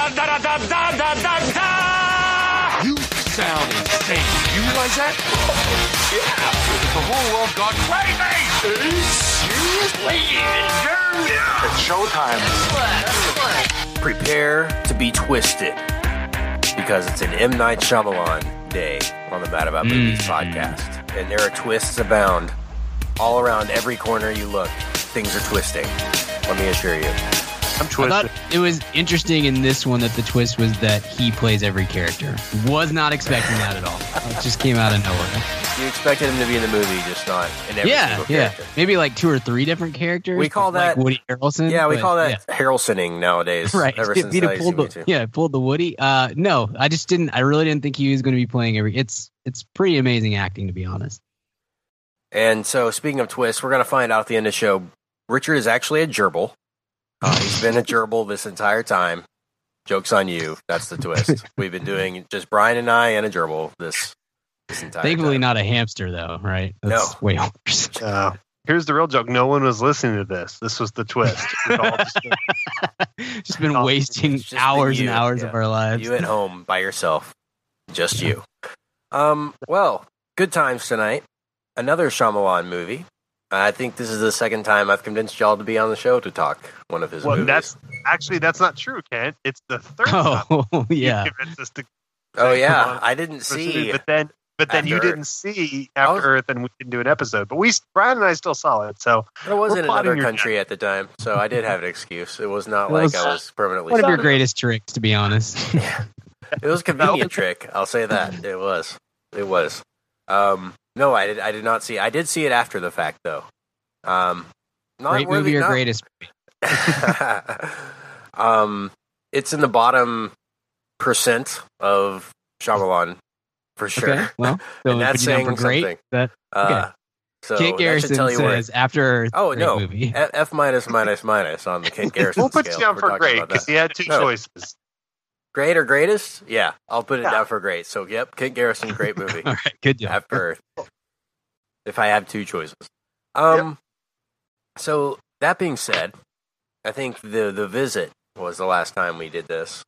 da da da da da da da da. You sound insane. You realize that? Yeah. The whole world got crazy. Seriously? It's showtime. Prepare to be twisted because it's an M. Night Shyamalan day on the Mad About Movies mm. podcast. And there are twists abound. All around every corner you look, things are twisting. Let me assure you. I'm I thought it was interesting in this one that the twist was that he plays every character. Was not expecting that at all. It just came out of nowhere. You expected him to be in the movie, just not in every yeah, single yeah. character. Maybe like two or three different characters. We call like that- Woody Harrelson. Yeah, we but, call that Harrelsoning nowadays. yeah. right. Ever If since he'd I pulled the, yeah, pulled the Woody. Uh, no, I just didn't. I really didn't think he was going to be playing every. It's it's pretty amazing acting to be honest. And so, speaking of twists, we're going to find out at the end of the show. Richard is actually a gerbil. Uh, he's been a gerbil this entire time. Joke's on you. That's the twist. We've been doing just Brian and I and a gerbil this this entire Thankfully, time. not a hamster though, right? No. Way worse. Uh, here's the real joke. No one was listening to this. This was the twist. We've all just been- just been wasting it's just been hours and hours yeah. of our lives. You at home by yourself. Just you. Um, well, good times tonight. Another Shyamalan movie. I think this is the second time I've convinced y'all to be on the show to talk one of his well, movies. that's actually that's not true, Kent. It's the third time oh you yeah. convinced us to oh yeah. I didn't see. but then but then you After- didn't see After was- Earth, and we didn't do an episode. But we, Brian and I, still saw it. So I was in another your country at the time, so I did have an excuse. It was not It like was I was permanently. One of your stuck. greatest tricks, to be honest. It was a convenient trick. I'll say that it was. It was. Um, no, I did. I did not see. I did see it after the fact, though. Um, not Great movie or not- greatest? um, it's in the bottom percent of Shyamalan for sure. Okay, well, so And that's put you down for saying great. something. That Uh, So Kate that should Garrison tell you where. says after Oh no, movie. F F minus minus minus on the Kit Garrison we'll put scale. you down for great because he had two No. choices. Great or greatest? Yeah, I'll put it Yeah. down for great. So, yep, Kit Garrison, great movie. All right, good job. After Earth. If I have two choices. Um, so that being said, I think the the visit was the last time we did this,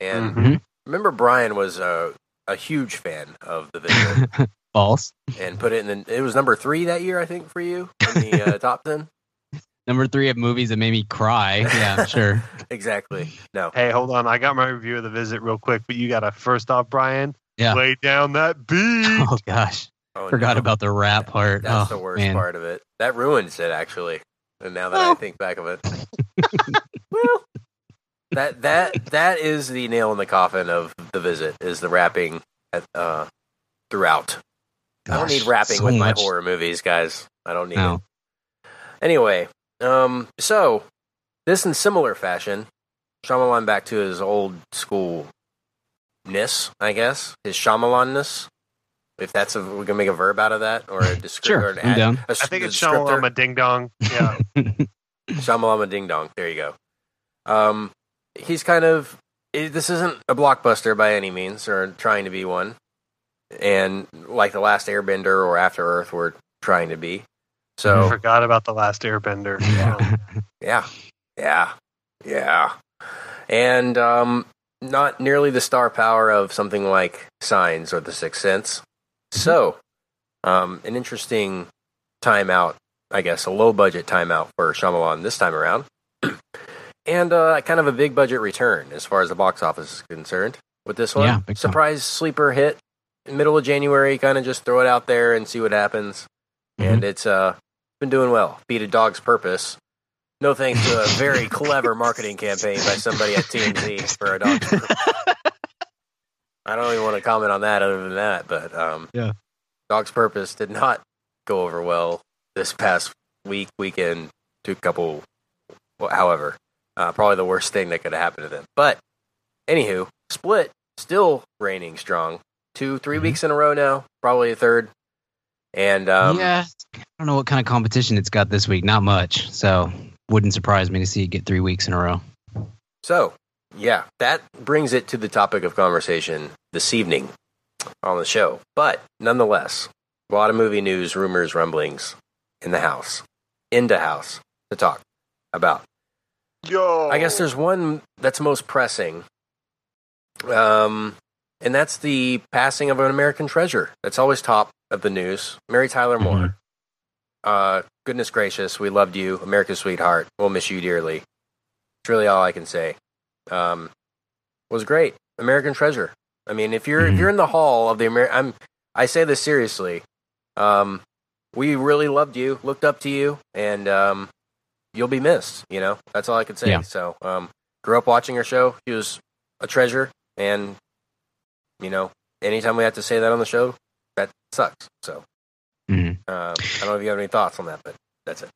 and Mhm. remember Brian was a a huge fan of the visit False. and put it in. The, it was number three that year, I think, for you in the uh, top ten. Number three of movies that made me cry. Yeah, I'm sure. Exactly. No. Hey, hold on. I got my review of the visit real quick, but you got to first off, Brian. Yeah. Lay down that beat. Oh gosh, Oh, forgot no. about the rap part. That's oh, the worst man. part of it. That ruins it, actually. And now that I think back of it, well, that that that is the nail in the coffin of the visit. Is the rapping at, uh, throughout. I don't need rapping so with my horror movies, guys. I don't need No. it. Anyway, um, so this in similar fashion, Shyamalan back to his old school ness, I guess, his Shyamalanness. If that's a, we can make a verb out of that, or a descriptor, Sure, or an I'm ad- down. a I think it's descriptor. Shamalama Ding Dong. Yeah. Shamalama Ding Dong. There you go. Um, he's kind of. This isn't a blockbuster by any means, or trying to be one. And like the last Airbender or After Earth, were trying to be. I forgot about the last Airbender. Yeah. yeah, yeah, yeah, and um, not nearly the star power of something like Signs or The Sixth Sense. So, um, an interesting timeout, I guess, a low budget timeout for Shyamalan this time around, and uh, kind of a big budget return as far as the box office is concerned with this one. Yeah, big time. Surprise sleeper hit, middle of January. Kind of just throw it out there and see what happens, Mm-hmm. and it's uh been doing well. Beat a dog's purpose. No thanks to a very clever marketing campaign by somebody at TMZ for a dog's purpose. I don't even want to comment on that other than that, but um, Yeah. Dog's Purpose did not go over well this past week, weekend, two couple, however, uh, probably the worst thing that could have happened to them. But, anywho, Split still reigning strong. Two, 3 Mhm. weeks in a row now, probably a third. And um, yeah, I don't know what kind of competition it's got this week. Not much, so wouldn't surprise me to see it get three weeks in a row. So, yeah, that brings it to the topic of conversation this evening on the show. But nonetheless, a lot of movie news, rumors, rumblings in the house, into house to talk about. Yo. I guess there's one that's most pressing Um, and that's the passing of an American treasure. That's always top of the news. Mary Tyler Moore. Uh, goodness gracious, we loved you, America's sweetheart. We'll miss you dearly. It's really all I can say. Um, was great, American treasure. I mean, if you're if Mhm. you're in the hall of the Amer, I'm I say this seriously. Um, we really loved you, looked up to you, and um, you'll be missed. You know, that's all I can say. Yeah. So, um, grew up watching her show. She was a treasure, and you know, anytime we have to say that on the show, that sucks. So, Mhm. um, I don't know if you have any thoughts on that, but that's it.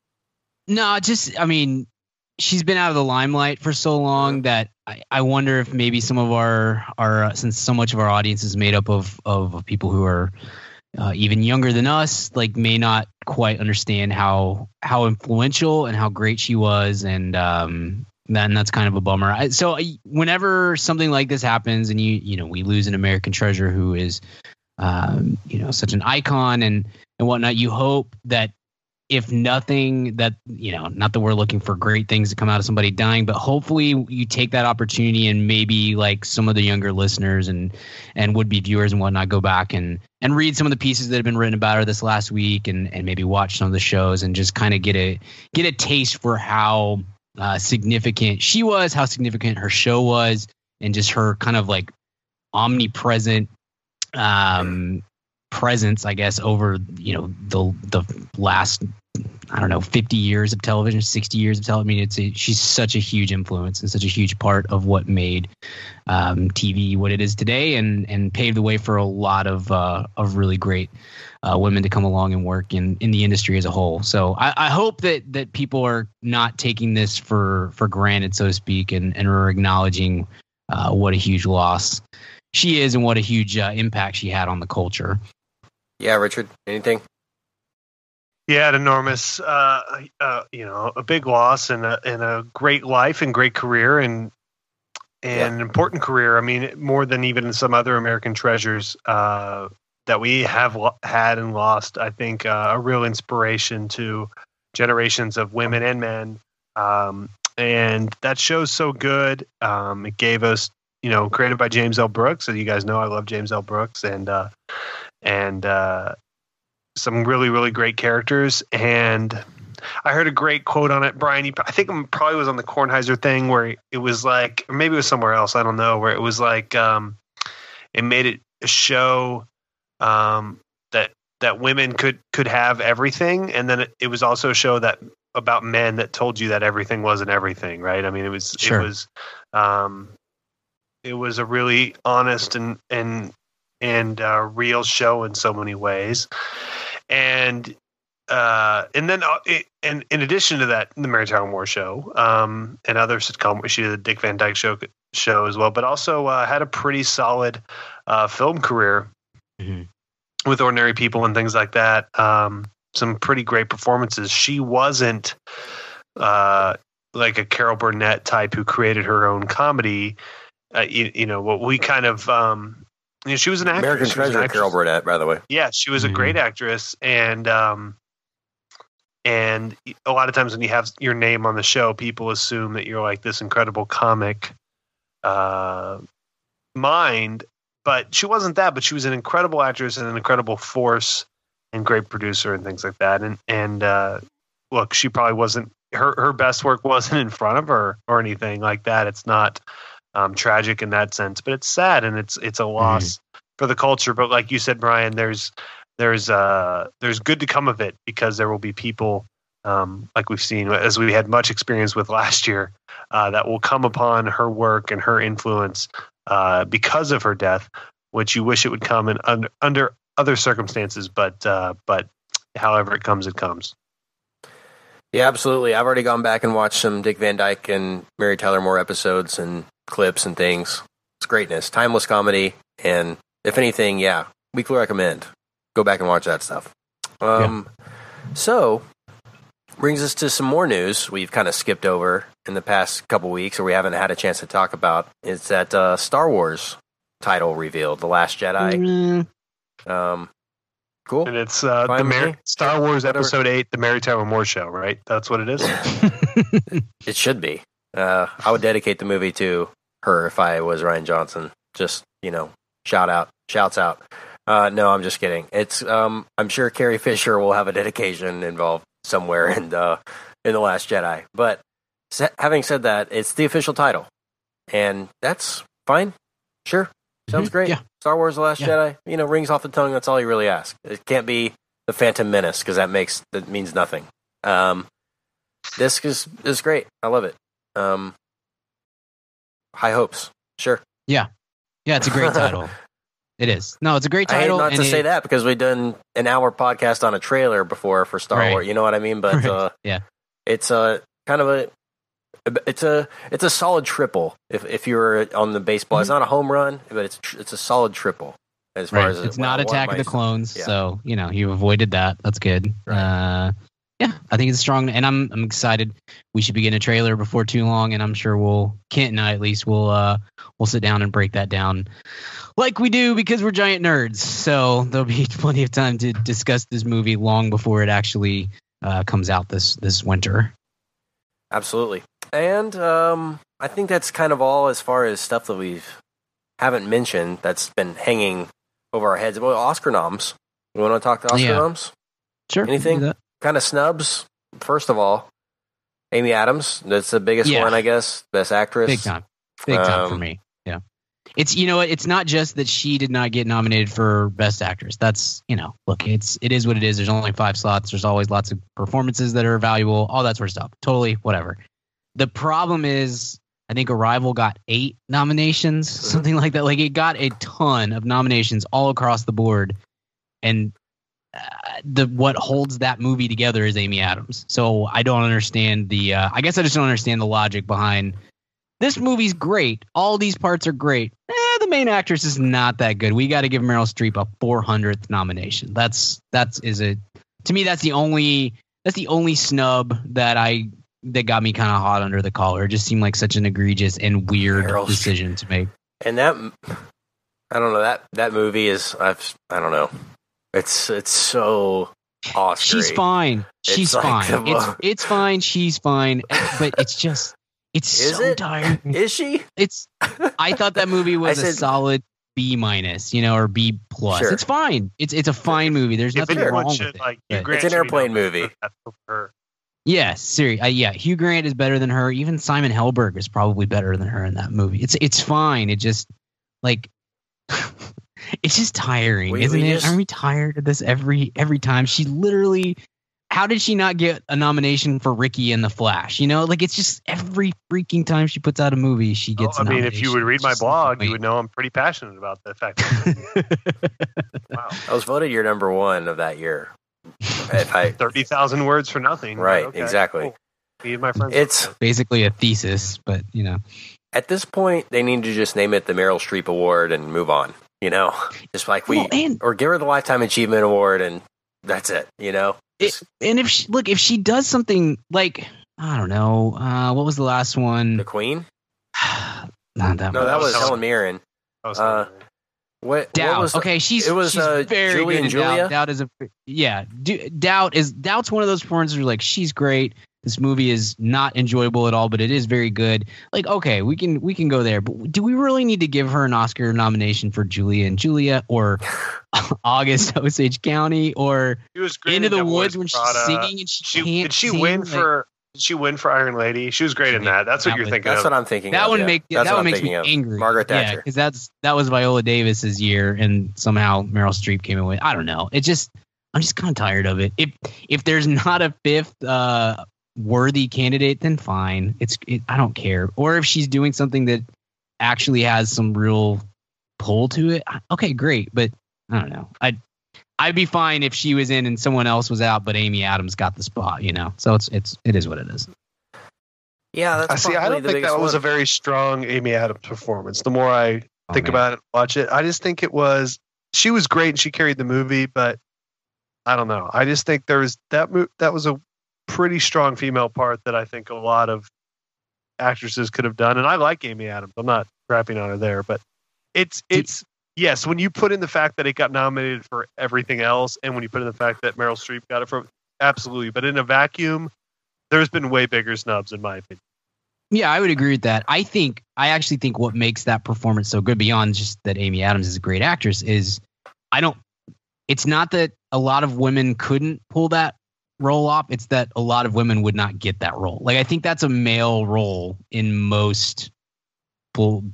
No, just I mean, she's been out of the limelight for so long that I, I wonder if maybe some of our our uh, since so much of our audience is made up of of people who are uh, even younger than us, like may not quite understand how how influential and how great she was, and um, then that's kind of a bummer. I, so whenever something like this happens, and you you know we lose an American treasure who is um, you know such an icon and and whatnot, you hope that if nothing that you know not that we're looking for great things to come out of somebody dying but hopefully you take that opportunity and maybe like some of the younger listeners and and would be viewers and whatnot go back and and read some of the pieces that have been written about her this last week and and maybe watch some of the shows and just kind of get a get a taste for how uh, significant she was how significant her show was and just her kind of like omnipresent um presence, I guess, over you know the the last I don't know fifty years of television, sixty years of television. I mean, it's a, she's such a huge influence and such a huge part of what made um, TV what it is today, and and paved the way for a lot of uh, of really great. Uh, women to come along and work in, in the industry as a whole. So I, I hope that that people are not taking this for for granted, so to speak, and and are acknowledging uh, what a huge loss she is and what a huge uh, impact she had on the culture. Yeah, Richard, anything? Yeah, an enormous, uh, uh, you know, a big loss and a and a great life and great career and and an important career. I mean, more than even some other American treasures uh, that we have lo- had and lost. I think uh, a real inspiration to generations of women and men. Um, and that show's so good. Um, it gave us, you know, created by James L. Brooks. So you guys know I love James L. Brooks and uh, and uh, some really really great characters and i heard a great quote on it. Brian you, i think it probably was on the kornheiser thing where it was like or maybe it was somewhere else i don't know where it was like um, it made it a show um, that that women could could have everything and then it, it was also a show that about men that told you that everything wasn't everything right? I mean it was Sure. it was um, it was a really honest and and and uh, real show in so many ways and uh, and then uh, it, and in addition to that, the Mary Tyler Moore show, um, and other sitcom, she did the Dick Van Dyke show show as well, but also uh, had a pretty solid uh, film career Mhm. with Ordinary People and things like that. Um, some pretty great performances. She wasn't uh, like a Carol Burnett type who created her own comedy. Uh, you, you know what we kind of um, you know, she was an actress. American She was an treasure, actress Carol Burnett, by the way. yeah she was a Mhm. great actress and um and a lot of times when you have your name on the show people assume that you're like this incredible comic uh mind but she wasn't that but she was an incredible actress and an incredible force and great producer and things like that and and uh look she probably wasn't her her best work wasn't in front of her or anything like that it's not um tragic in that sense but it's sad and it's it's a loss for the culture. But like you said brian there's there's uh there's good to come of it because there will be people um like we've seen as we had much experience with last year uh that will come upon her work and her influence uh because of her death which you wish it would come in under under other circumstances but uh but however it comes it comes. Yeah, absolutely. I've already gone back and watched some Dick Van Dyke and Mary Tyler Moore episodes and clips and things. It's greatness, timeless comedy, and if anything, yeah, weekly recommend. Go back and watch that stuff. Um, so brings us to some more news we've kind of skipped over in the past couple weeks, or we haven't had a chance to talk about. Is that uh, Star Wars title revealed, The Last Jedi? Mm, Um, cool. and it's uh Fine the with Mary, me. star wars Whatever. episode 8 the mary tyler moore show right that's what it is It should be. Uh, I would dedicate the movie to her if I was Rian Johnson. Just you know, shout out, shouts out. Uh, no, I'm just kidding. It's um, I'm sure Carrie Fisher will have a dedication involved somewhere in the in the Last Jedi. But having said that, it's the official title, and that's fine. Sure, sounds Mhm. great. Yeah. Star Wars: The Last Yeah. Jedi. You know, rings off the tongue. That's all you really ask. It can't be the Phantom Menace because that makes that means nothing. Um, this is is great. I love it. Um, high hopes. Sure. Yeah, yeah, it's a great title. It is. No, it's a great I hate title. not to say that because we've done an hour podcast on a trailer before for Star Right. Wars. You know what I mean? But Right. uh, Yeah. it's a kind of a it's a it's a solid triple. If if you're on the baseball, it's not a home run, but it's it's a solid triple as far as it's not Attack of the Clones, yeah. so you know you avoided that. That's good. Right. Uh, yeah, I think it's strong, and I'm I'm excited. We should be getting a trailer before too long, and I'm sure we'll Kent and I at least will uh we'll sit down and break that down like we do because we're giant nerds. So there'll be plenty of time to discuss this movie long before it actually uh, comes out this this winter. Absolutely. And um, I think that's kind of all as far as stuff that we haven't mentioned that's been hanging over our heads. Well, Oscar noms. You want to talk to Oscar Yeah. noms? Sure. we can Anything? Kind of snubs. First of all, Amy Adams. That's the biggest Yeah. one, I guess. Best actress. Big time. Big time for Um, me. Yeah. It's you know it's not just that she did not get nominated for best actress. That's you know, look, it's it is what it is. There's only five slots. There's always lots of performances that are valuable, all that sort of stuff. Totally whatever. The problem is I think Arrival got eight nominations, something like that. Like it got a ton of nominations all across the board, and the what holds that movie together is Amy Adams. So I don't understand the. Uh, I guess I just don't understand the logic behind this movie's great. All these parts are great. Eh, the main actress is not that good. We got to give Meryl Streep a 400th nomination. That's that's is a to me that's the only that's the only snub that I that got me kind of hot under the collar. It just seemed like such an egregious and weird Meryl Streep. decision to make. And that, I don't know that that movie is. I've, I don't know. It's it's so Oscar. She's fine. She's like fine. the- It's it's fine. She's fine. But it's just it's Is so it? tiring. Is she? it's I thought that movie was I a said- solid B minus, you know, or B plus. Sure. It's fine. It's it's a fine movie. There's nothing wrong should with it. like, but- Hugh Grant It's an airplane movie. for that for her. Yes, Siri. Uh, yeah, Hugh Grant is better than her. Even Simon Helberg is probably better than her in that movie. It's it's fine. It just like it's just tiring, We- isn't we it? just- Aren't we tired of this every every time? She literally. How did she not get a nomination for Ricki and the Flash? You know, like it's just every freaking time she puts out a movie, she Oh, gets. I a mean, if you would read It's my blog, like, you would know I'm pretty passionate about the fact. That, wow, I was voted your number one of that year. If I, thirty thousand words for nothing. Right, Okay, exactly. cool. Me and my friends. It's basically a thesis, but you know, at this point they need to just name it the Meryl Streep Award and move on. You know, just like we Well, and- or give her the Lifetime Achievement Award and that's it. You know, it, and if she, look, if she does something like I don't know, uh, what was the last one? the? Queen. Not that No, one. that was Helen- Helen Mirren. Was uh, wondering. What? Doubt. What was the- okay, she's it was, she's uh, very Julie good and in Doubt. Julia? Doubt is a yeah. D- Doubt is Doubt's one of those performances where like she's great. This movie is not enjoyable at all, but it is very good. Like okay, we can we can go there, but do we really need to give her an Oscar nomination for Julia and Julia or August Osage County or She was great Into in the Devil Woods when she's Prada. singing and she, She can't did she sing, win like- for? Did she win for Iron Lady? She was great in that. That's what That you're was- thinking That's of. what I'm thinking. that of, one yeah. make That's that what one I'm makes me of. angry. Margaret Thatcher. because that's that was Viola Davis's year, and somehow Meryl Streep came away. I don't know. It just I'm just kind of tired of it. If if there's not a fifth uh, worthy candidate, then fine. It's it, I don't care. Or if she's doing something that actually has some real pull to it, okay, great. But I don't know. I'd I'd be fine if she was in and someone else was out, but Amy Adams got the spot. You know, so it's it's it is what it is. Yeah, that's I see. I don't think biggest that was a very strong Amy Adams performance. The more I Oh, think man. about it, watch it, I just think it was. She was great and she carried the movie, but I don't know. I just think there was that. Mo- that was a pretty strong female part that I think a lot of actresses could have done. And I like Amy Adams. I'm not crapping on her there, but it's it's yes. When you put in the fact that it got nominated for everything else, and when you put in the fact that Meryl Streep got it from absolutely, but in a vacuum, there's been way bigger snubs in my opinion. Yeah, I would agree with that. I think I actually think what makes that performance so good beyond just that Amy Adams is a great actress is I don't it's not that a lot of women couldn't pull that role off, it's that a lot of women would not get that role. Like I think that's a male role in most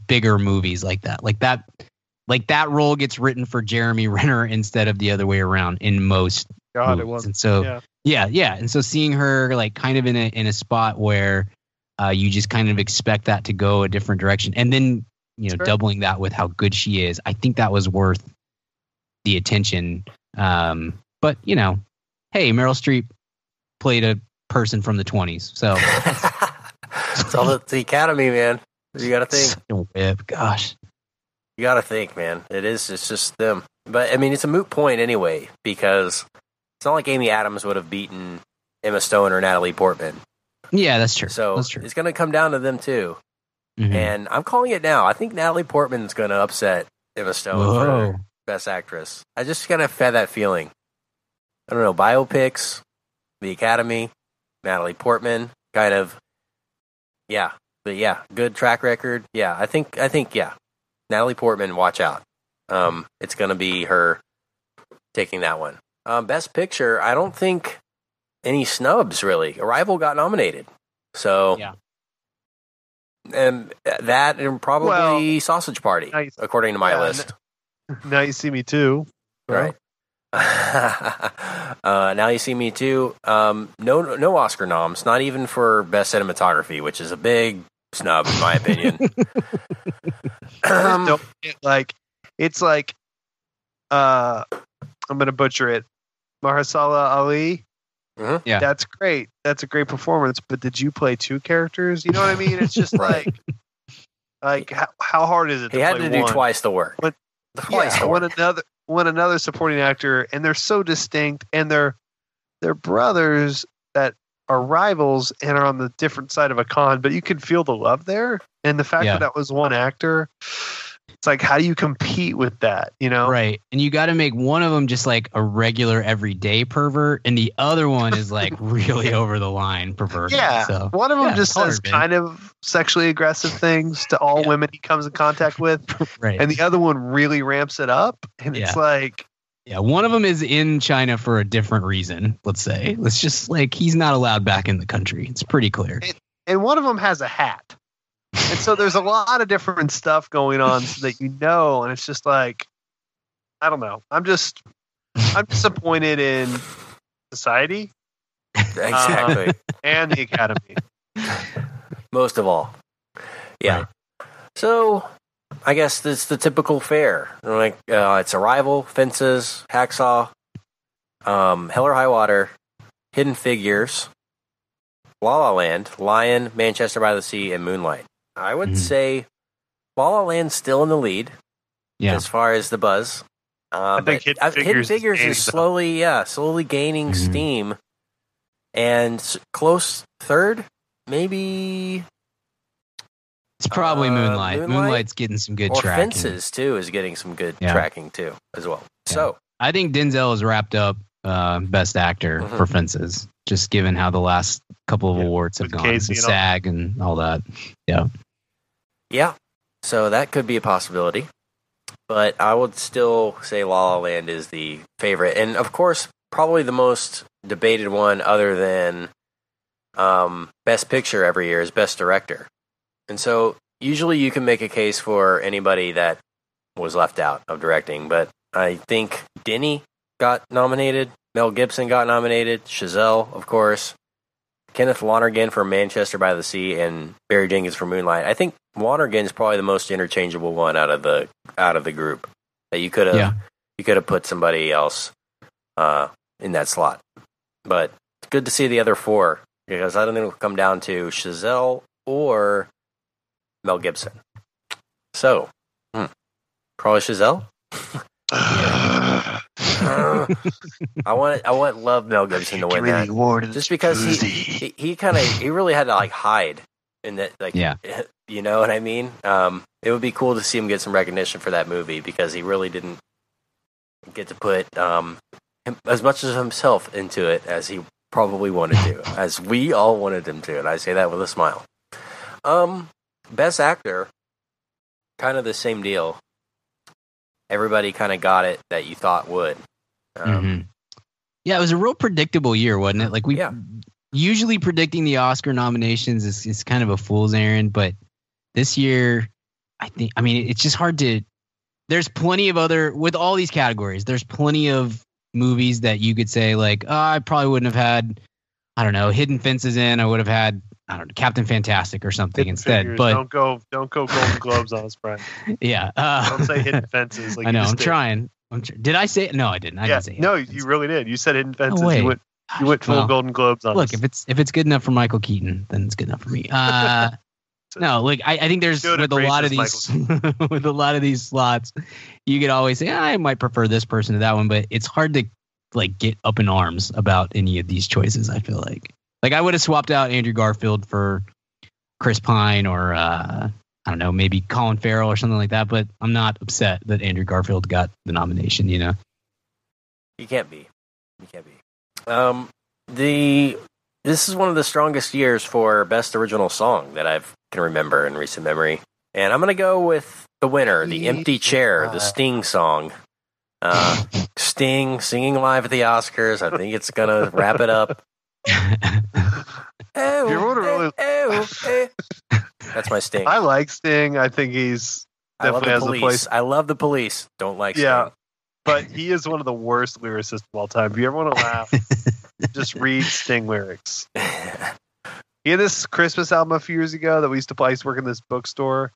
bigger movies like that. Like that like that role gets written for Jeremy Renner instead of the other way around in most God, it was. And so Yeah. yeah, yeah. And so seeing her like kind of in a in a spot where uh, you just kind of expect that to go a different direction, and then you know Sure. doubling that with how good she is, I think that was worth the attention. Um, but you know, hey, Meryl Streep played a person from the twenties, so it's all the, the Academy, man. You got to think. whip. Gosh, You got to think, man. It is. It's just them. But I mean, it's a moot point anyway because it's not like Amy Adams would have beaten Emma Stone or Natalie Portman. yeah, that's true. So that's true. it's going to come down to them too. Mhm. And I'm calling it now. I think Natalie Portman's going to upset Emma Stone Whoa. for Best Actress. I just kind of fed that feeling. I don't know. Biopics, the Academy, Natalie Portman, kind of. Yeah, but yeah, good track record. Yeah, I think. I think. Yeah, Natalie Portman. Watch out. Um, it's going to be her taking that one. Um, Best Picture. I don't think any snubs really. Arrival got nominated, so Yeah. and that and probably Well, Sausage Party, nice. according to my Yeah, list. Now you see me too. Right. uh, now you see me too. Um, no, no Oscar noms. Not even for best cinematography, which is a big snub in my opinion. um, don't get, like it's like uh I'm gonna butcher it. Mahershala Ali. Mhm. Yeah. That's great. That's a great performance. But did you play two characters? You know what I mean? It's just Right. like like how, how hard is it he to had play to do one? twice the work. What- Twice yeah, the when work. another when another supporting actor and they're so distinct and they're they're brothers that are rivals and are on the different side of a con, but you can feel the love there. And the fact Yeah. that that was one actor, it's like how do you compete with that? You know, Right. And you got to make one of them just like a regular everyday pervert, and the other one is like really over the line pervert. Yeah, So, one of them Yeah, just hard, says kind of sexually aggressive things to all Yeah. women he comes in contact with, right. and the other one really ramps it up, and it's like, yeah. One of them is in China for a different reason, let's say. Let's just like he's not allowed back in the country. It's pretty clear. and one of them has a hat, and so there's a lot of different stuff going on so that you know, and it's just like, I don't know. I'm just, I'm disappointed in society exactly. and the academy. Most of all. Yeah. Right. So I guess it's the typical fare. Like uh, it's Arrival, Fences, Hacksaw, um, Hell or High Water, Hidden Figures, La La Land, Lion, Manchester by the Sea, and Moonlight. I would Mhm. say La La Land's still in the lead Yeah. as far as the buzz. Um, think Hidden Figures is Figures gaining is some- slowly, yeah, slowly gaining Mhm. steam, and close third, maybe It's probably Uh, Moonlight. Moonlight? Moonlight's getting some good or tracking. Fences too is getting some good Yeah. tracking too as well. Yeah. So I think Denzel is wrapped up uh, Best Actor Mhm. for Fences, just given how the last couple of Yeah, awards have gone, Casey and all. SAG and all that. Yeah, yeah, so that could be a possibility. But I would still say La La Land is the favorite, and of course, probably the most debated one, other than um, Best Picture every year, is Best Director. And so usually you can make a case for anybody that was left out of directing, but I think Denny got nominated, Mel Gibson got nominated, Chazelle, of course, Kenneth Lonergan for Manchester by the Sea, and Barry Jenkins for Moonlight. I think Lonergan is probably the most interchangeable one out of the out of the group that you could have Yeah. you could have put somebody else uh, in that slot. But it's good to see the other four because I don't think it'll come down to Chazelle or Mel Gibson. So, hmm, probably Chazelle. Uh, I want I want love Mel Gibson to win that just because he he, he kind of he really had to like hide in that like Yeah. you know what I mean. Um, it would be cool to see him get some recognition for that movie because he really didn't get to put um, him, as much as himself into it as he probably wanted to, as we all wanted him to, and I say that with a smile. Um, best actor, kind of the same deal. Everybody kind of got it that you thought would. Um, Mhm. Yeah, it was a real predictable year, wasn't it? Like we Yeah. usually predicting the Oscar nominations is, is kind of a fool's errand, but this year, I think, I mean, it's just hard to. There's plenty of other with all these categories. There's plenty of movies that you could say like, oh, I probably wouldn't have had, I don't know, Hidden Fences in. I would have had, I don't know, Captain Fantastic or something Hidden instead. Figures. But don't go, don't go Golden Globes on us, Brian. yeah, uh, Don't say Hidden Fences. Like I know. I'm did. trying. I'm tr- did I say it? No, I didn't. I Yeah, didn't say no, Fences. you really did. You said Hidden Fences. way. you went, you went full Well, Golden Globes on look us. if it's if it's good enough for Michael Keaton, then it's good enough for me. Uh, no, like I, I think there's with a lot of these with a lot of these slots, you could always say I might prefer this person to that one, but it's hard to like get up in arms about any of these choices. I feel like like I would have swapped out Andrew Garfield for Chris Pine or uh, I don't know maybe Colin Farrell or something like that, but I'm not upset that Andrew Garfield got the nomination. You know, You can't be. You can't be. Um, the this is one of the strongest years for best original song that I can remember in recent memory, and I'm gonna go with the winner, "The Empty Chair," the Sting song. Uh, Sting singing live at the Oscars. I think it's gonna wrap it up. Oh, you wanna really- oh, oh. That's my Sting. I like Sting. I think he's I love definitely the has a police. place. I love the police. Don't like Yeah. Sting. but he is one of the worst lyricists of all time. If you ever want to laugh, just read Sting lyrics. He had this Christmas album a few years ago that we used to play. I used to work in this bookstore,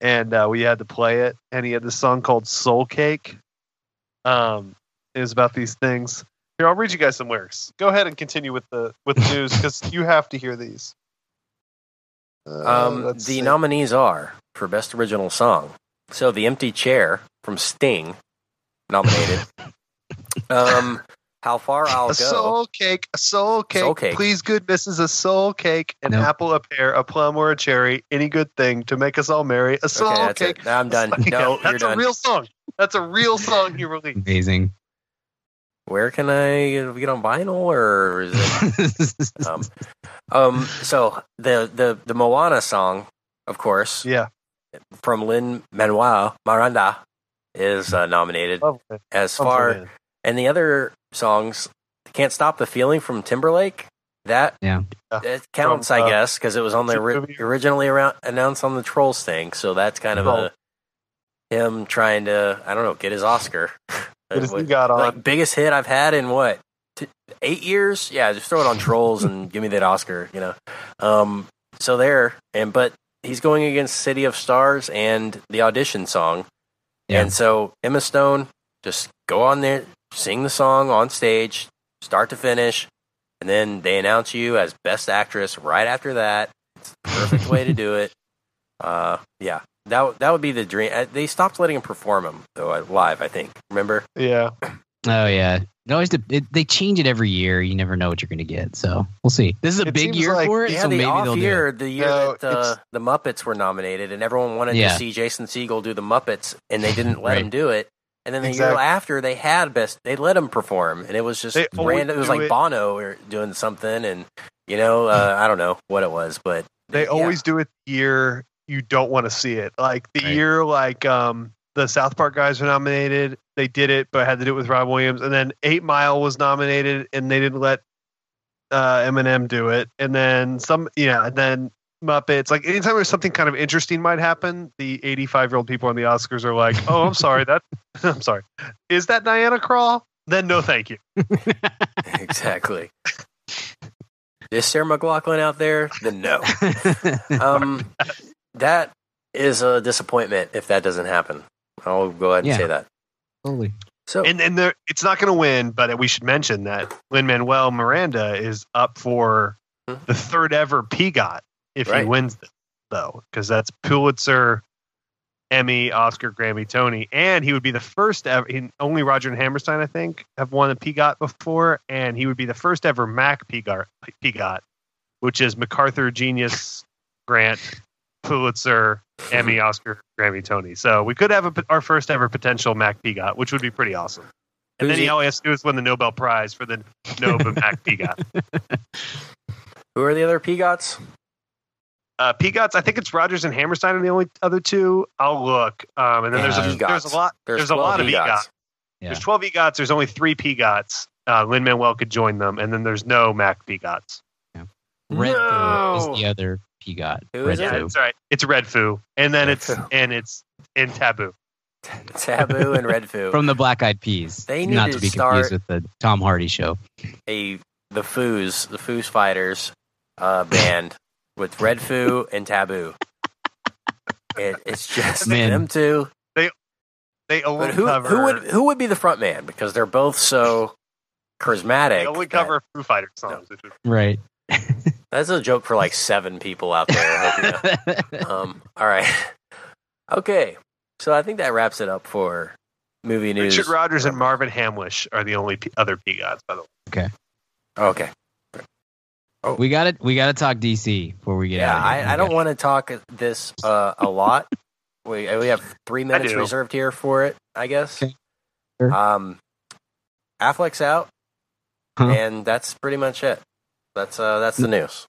and uh, we had to play it. And he had this song called "Soul Cake." Um, it was about these things. Here, I'll read you guys some lyrics. Go ahead and continue with the with the news because you have to hear these. Uh, Um, the see. nominees are for Best Original Song. So, The Empty Chair from Sting, nominated. um, How Far I'll a Go. soul cake, a soul cake. Soul cake. Please, good missus, a soul cake, an Nope. apple, a pear, a plum, or a cherry. Any good thing to make us all merry. A soul Okay, that's cake. it. Now I'm done. Yeah, No, that's you're a done. real song. That's a real song he released. amazing. Where can I get on vinyl or is it? um, um, so, the, the, the Moana song, of course, Yeah, from Lin Manuel Miranda, is uh, nominated. lovely. As far Lovely. And the other songs, "Can't Stop the Feeling" from Timberlake, that Yeah. it counts, From, I uh, guess, because it was on the what's the ori- movie? originally around, announced on the Trolls thing. So that's kind of Oh. a him trying to, I don't know, get his Oscar. What has he What- got on? like biggest hit I've had in what t- eight years? Yeah, just throw it on Trolls and give me that Oscar. You know, um, so there and but he's going against City of Stars and the audition song, Yeah. and so Emma Stone just go on there, sing the song on stage, start to finish, and then they announce you as best actress right after that. It's the perfect way to do it. Uh, yeah, that that would be the dream. Uh, They stopped letting him perform them though uh, live. I think. Remember? yeah, Oh yeah, it always de- it, they change it every year. You never know what you're gonna get, so we'll see. This is a It big year like- for it, Yeah, so the maybe off they'll year, do the year No, that uh, the Muppets were nominated, and everyone wanted Yeah. to see Jason Segel do the Muppets, and they didn't let Right. him do it. And then the Exactly. year after, they had best, they let him perform, and it was just They random. It was like it- Bono or doing something, and you know, uh, I don't know what it was, but they yeah. always do it the year you don't want to see it. Like the Right. year like um the South Park guys were nominated, they did it, but had to do it with Robin Williams. And then Eight Mile was nominated, and they didn't let uh, Eminem do it. And then some, yeah, and then Muppets. Like anytime there's something kind of interesting might happen, the 85 year old people on the Oscars are like, "Oh, I'm sorry, that I'm sorry, is that Diana Krall?" Then no, thank you. exactly. Is Sarah McLachlan out there? Then no. Um, that is a disappointment if that doesn't happen. I'll go ahead and Yeah. say that. totally. So And and there, it's not going to win, but we should mention that Lin Manuel Miranda is up for Hmm. the third ever PEGOT if Right. he wins this, though, because that's Pulitzer, Emmy, Oscar, Grammy, Tony, and he would be the first ever. He, only Roger and Hammerstein, I think, have won a PEGOT before, and he would be the first ever Mac PEGOT, PEGOT which is MacArthur Genius Grant, Pulitzer, Emmy, Oscar, Grammy, Tony. So we could have a, our first ever potential Mac PEGOT, which would be pretty awesome. And Who's then he he- all has to do is win the Nobel Prize for the Nobel Mac PEGOT. who are the other PEGOTs? Uh, PEGOTs, I think it's Rodgers and Hammerstein are the only other two. I'll look. Um, and then there's, Yeah, a, there's a lot. There's, a lot of EGOTs. EGOTs. Yeah. There's 12 EGOTs. There's only three PEGOTs. Uh, Lin Manuel could join them, and then there's no Mac PEGOTs. Red No. Foo is the other PEGOT. Who Red is? Yeah, Foo. it's right. It's Red Foo, and then Red it's Foo. and it's in Taboo. Taboo and Red Foo. From the Black Eyed Peas. They need Not to to be start- confused with the Tom Hardy show. a the Foos, the Foos Fighters uh, band with Red Foo and Taboo. It, it's just Man. them two. They they only But who cover. who would who would be the front man? Because they're both so charismatic. they only that- cover Foo Fighters songs. which is- Right. That's a joke for like seven people out there. I hope you know. um, all right. Okay. So I think that wraps it up for movie news. Richard Rodgers and Marvin Hamlisch are the only P- other PEGOTs, by the way. Okay. Okay. Oh. We got it. we got to talk DC before we get Yeah, out. Of here. I, I don't want to talk this uh, a lot. We we have three minutes reserved here for it. I guess. Okay. Sure. Um, Affleck's out, Huh. and that's pretty much it. That's uh, that's the news.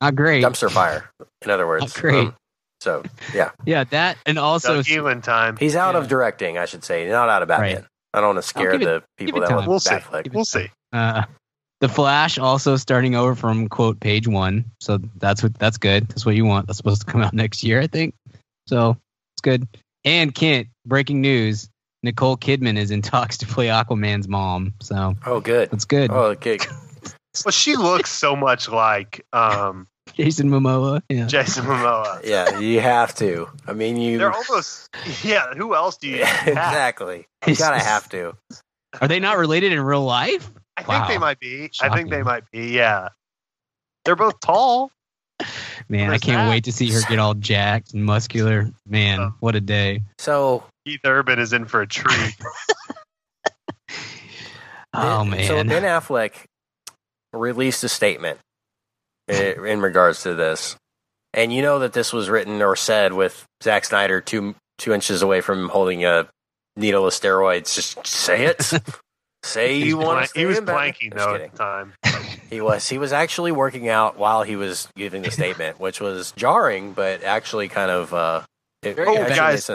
Not great. Dumpster fire, in other words. Um, Not great. so Yeah, yeah, that and also Doug Elin time. he's out Yeah. of directing, I should say, not out of Batman. Right. I don't want to scare give it- the people that time. love We'll see. Batfleck. We'll see. uh, the Flash also starting over from quote page one. So that's what that's good. That's what you want. That's supposed to come out next year, I think. So it's good. And Kent, breaking news: Nicole Kidman is in talks to play Aquaman's mom. So Oh, good. that's good. Oh, okay. Well, she looks so much like um, Jason Momoa. Yeah. Jason Momoa. Yeah, you have to. I mean, you. They're almost. Yeah. Who else do you? Have? exactly. You gotta have to. Are they not related in real life? I think they might be. I think they might be. Yeah. They're both tall. Man, I can't that. wait to see her get all jacked and muscular. Man, Oh. what a day. So, Keith Urban is in for a treat. Oh man. So Ben Affleck released a statement in, in regards to this, and you know that this was written or said with Zack Snyder two two inches away from holding a needle of steroids. Just say it. say He's you want plank- to. he was Batman. planking though at the time. He was. He was actually working out while he was giving the statement, which was jarring, but actually kind of. Uh, it, Oh, actually guys.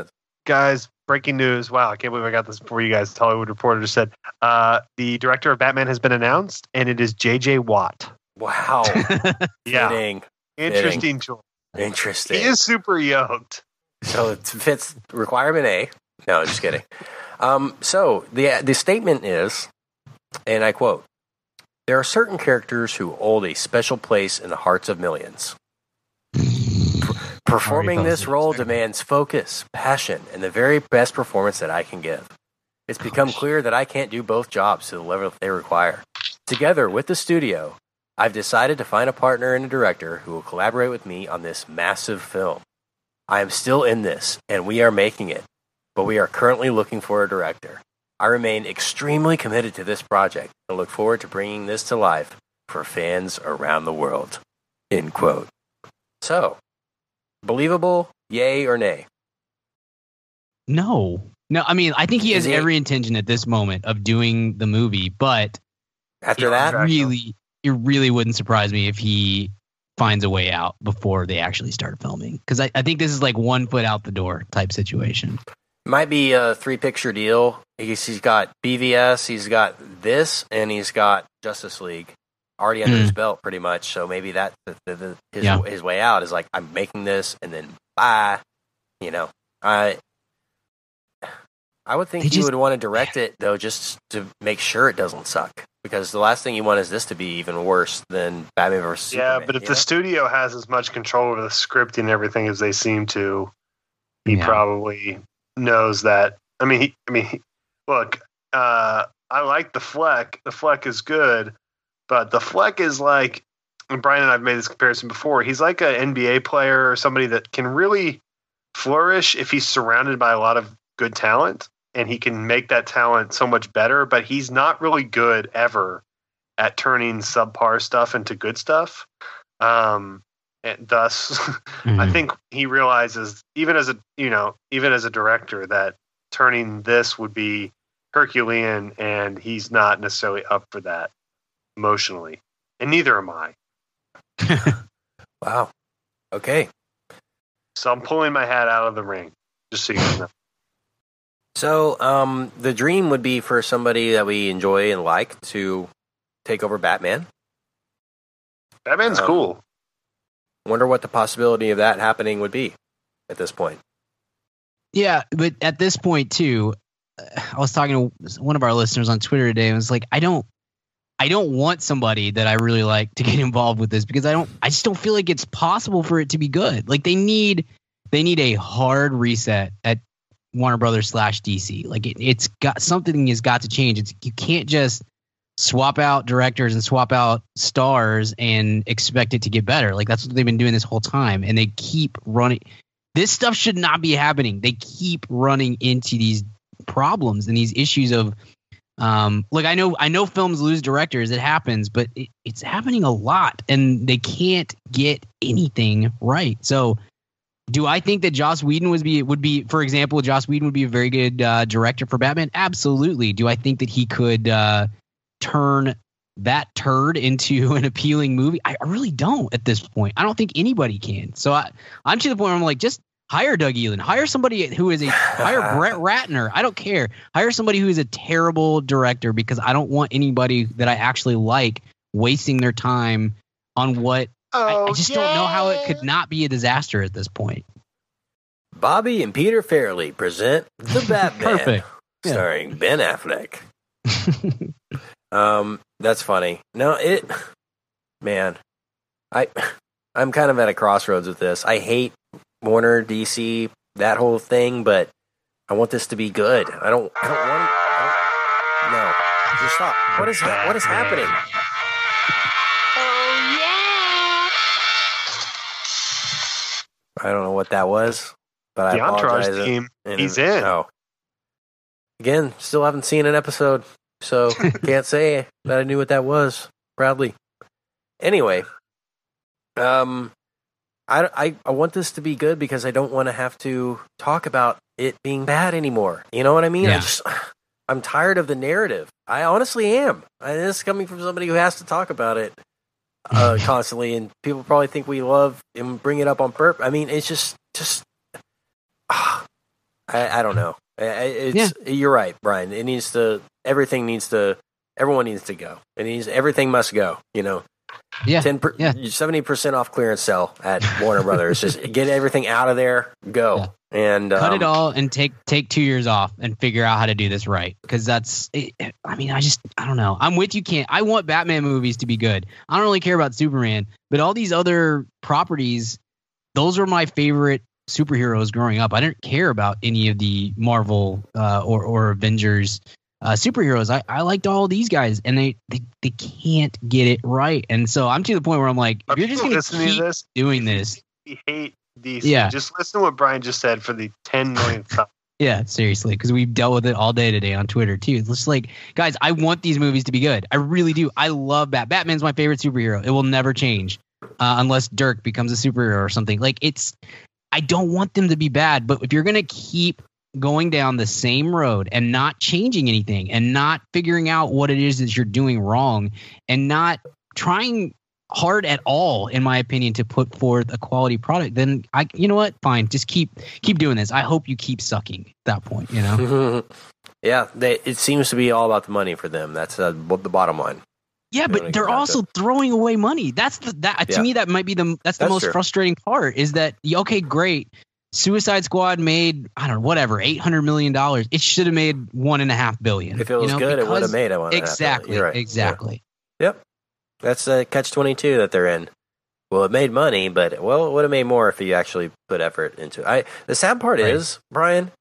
Guys, breaking news! Wow, I can't believe I got this before you guys. Hollywood Reporter said uh, the director of Batman has been announced, and it is J.J. Watt. Wow. Yeah, Fitting. interesting choice. Interesting. He is super yoked. So it fits requirement A. No, I'm just kidding. Um, so the the statement is, and I quote: "There are certain characters who hold a special place in the hearts of millions. Per- performing this role demands focus, passion, and the very best performance that I can give. It's become clear that I can't do both jobs to the level that they require. Together with the studio, I've decided to find a partner and a director who will collaborate with me on this massive film. I am still in this, and we are making it, but we are currently looking for a director. I remain extremely committed to this project and look forward to bringing this to life for fans around the world. End quote. So, believable, yay or nay? no. No, I mean, I think he has he- every intention at this moment of doing the movie, but After that, really, it really wouldn't surprise me if he finds a way out before they actually start filming. Because I, I think this is like one foot out the door type situation. might be a three picture deal. He's, he's got BVS, he's got this, and he's got Justice League already under Hmm. his belt, pretty much. So maybe that the, the, the, his Yeah. his way out is like I'm making this, and then bye. You know, I I would think They he just- would want to direct it though, just to make sure it doesn't suck. Because the last thing you want is this to be even worse than Batman vs. Yeah, Superman, but if the know? studio has as much control over the script and everything as they seem to, he Yeah. probably knows that. I mean, he, I mean, he- look, uh, I like the Fleck. The Fleck is good, but the Fleck is like, and Brian and I've made this comparison before. He's like an NBA player or somebody that can really flourish if he's surrounded by a lot of good talent, and he can make that talent so much better. But he's not really good ever at turning subpar stuff into good stuff. Um, and thus, I Mhm. think he realizes, even as a you know, even as a director, that turning this would be Herculean, and he's not necessarily up for that emotionally, and neither am I. wow, Okay. So I'm pulling my hat out of the ring. Just so you know. So, um, the dream would be for somebody that we enjoy and like to take over Batman. Batman's Um, cool. Wonder what the possibility of that happening would be at this point. Yeah, but at this point too, uh, I was talking to one of our listeners on Twitter today and was like, I don't I don't want somebody that I really like to get involved with this because I don't I just don't feel like it's possible for it to be good. Like they need they need a hard reset at Warner Brothers slash DC. Like it, it's got something has got to change. It's you can't just swap out directors and swap out stars and expect it to get better. Like that's what they've been doing this whole time, and they keep running. This stuff should not be happening. They keep running into these problems and these issues of um like I know I know films lose directors it happens but it, it's happening a lot and they can't get anything right. So do I think that Joss Whedon would be would be for example Joss Whedon would be a very good uh, director for Batman? Absolutely. Do I think that he could uh, turn that turd into an appealing movie? I I really don't at this point. I don't think anybody can. So I I'm to the point where I'm like just hire Doug Ellin hire somebody who is a hire Brett Ratner I don't care hire somebody who is a terrible director because I don't want anybody that I actually like wasting their time on what I, I just don't know how it could not be a disaster at this point. Bobby and Peter Farrelly present The Batman, Perfect. Yeah. starring Ben Affleck. Um, that's funny. No, it, man, I, I'm kind of at a crossroads with this. I hate Warner, DC, that whole thing, but I want this to be good. I don't, I don't want. I don't, no, just stop. What is ha- what is happening? Oh yeah. I don't know what that was, but I The Entourage apologize. team. And- He's in. Oh. Again, still haven't seen an episode, so can't say that I knew what that was. Proudly. Anyway, um, I, I, I want this to be good because I don't want to have to talk about it being bad anymore. You know what I mean? I just, I'm tired of the narrative. I honestly am. And this is coming from somebody who has to talk about it uh, constantly, and people probably think we love and bring it up on purpose. I mean, it's just, just, ah, I, I don't know. I- I- It's, You're right, Brian. It needs to. Everything needs to. Everyone needs to go. It needs. Everything must go. You know, Yeah, ten yeah. seventy percent off clearance sale at Warner Brothers. Just get everything out of there. Go and Cut um, it all and take take two years off and figure out how to do this right. Because that's, it, I mean, I just, I don't know. I'm with you. Can't I want Batman movies to be good? I don't really care about Superman, but all these other properties, those were my favorite superheroes growing up. I didn't care about any of the Marvel uh, or or Avengers uh, superheroes. I, I liked all these guys, and they, they they can't get it right. And so I'm to the point where I'm like, if you're just gonna listening keep to this? doing this, We hate DC. Yeah. Just listen to what Brian just said for the 10 millionth time. Yeah, seriously, because we've dealt with it all day today on Twitter too. It's just like, guys, I want these movies to be good. I really do. I love Bat. Batman's my favorite superhero. It will never change uh, unless Dirk becomes a superhero or something. Like it's, I don't want them to be bad. But if you're gonna keep going down the same road and not changing anything and not figuring out what it is that you're doing wrong and not trying hard at all in my opinion to put forth a quality product then i you know what fine just keep keep doing this i hope you keep sucking at that point you know yeah, they, it seems to be all about the money for them. That's uh, the bottom line. yeah but they're also throwing away money that's the that to Yeah. me that might be the that's the That's most true. frustrating part is that okay great suicide squad made i don't know whatever 800 million dollars it should have made one and a half billion If it was you know, good, it would have made. I want exactly right. exactly Yep. That's a catch twenty two that they're in. Well, it made money, but well, it would have made more if you actually put effort into it. I the sad part Right. is, Brian,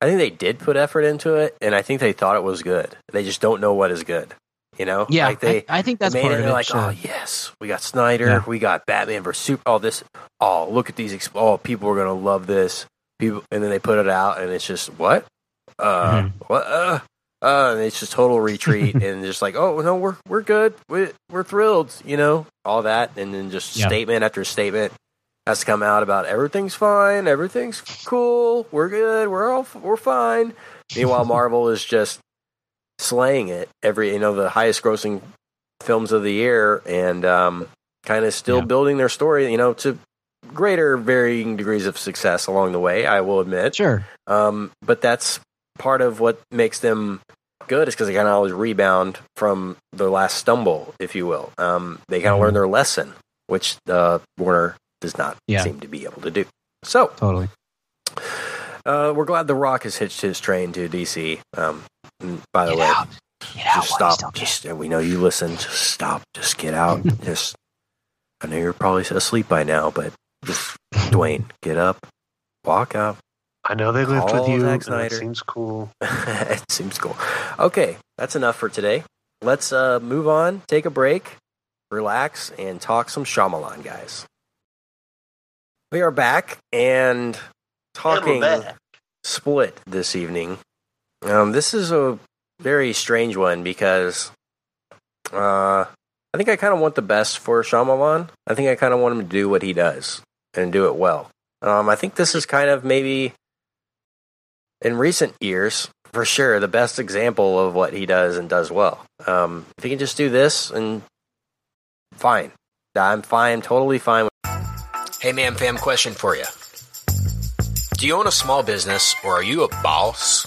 I think they did put effort into it, and I think they thought it was good. They just don't know what is good. You know? yeah Like they, I, I think that's they made part it of and it they're like, sure. oh yes, we got Snyder, Yeah. we got Batman versus Super. All this. Oh, look at these. Oh, people are gonna love this. People, and then they put it out, and it's just what? Uh, Mhm. what? Uh, uh, and it's just total retreat, and just like, oh no, we're we're good, we we're thrilled, you know, all that, and then just Yeah. statement after statement has to come out about everything's fine, everything's cool, we're good, we're all we're fine. Meanwhile, Marvel is just slaying it every, you know, the highest grossing films of the year, and um, kind of still Yeah. building their story, you know, to greater varying degrees of success along the way. I will admit. Sure. Um, but that's part of what makes them good is because they kind of always rebound from their last stumble, if you will. Um, they kind of Mhm. learn their lesson, which uh, Warner does not Yeah. seem to be able to do. So Totally. uh, we're glad The Rock has hitched his train to DC. And by the Get way, out. Get out. just while stop. still can. Just we know you listen. Just stop. Just get out. just I know you're probably asleep by now, but just Dwayne, get up, walk out. I know they lived with you. Zack Snyder. It seems cool. it seems cool. Okay, that's enough for today. Let's uh, move on, take a break, relax, and talk some Shyamalan, guys. We are back and talking Split this evening. Um, this is a very strange one because uh, I think I kind of want the best for Shyamalan. I think I kind of want him to do what he does and do it well. Um, I think this is kind of maybe in recent years, for sure, the best example of what he does and does well. Um, if he can just do this, and fine, I'm fine, totally fine. With- hey, man, fam, question for you: Do you own a small business, or are you a boss?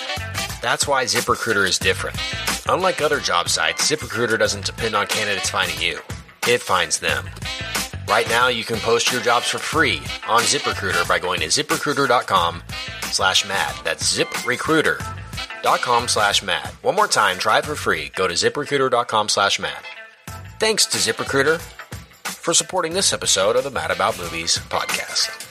That's why ZipRecruiter is different. Unlike other job sites, ZipRecruiter doesn't depend on candidates finding you. It finds them. Right now, you can post your jobs for free on ZipRecruiter by going to ziprecruiter.com slash mad. That's ziprecruiter.com slash mad. One more time, try it for free. Go to ziprecruiter.com slash mad. Thanks to ZipRecruiter for supporting this episode of the Mad About Movies podcast.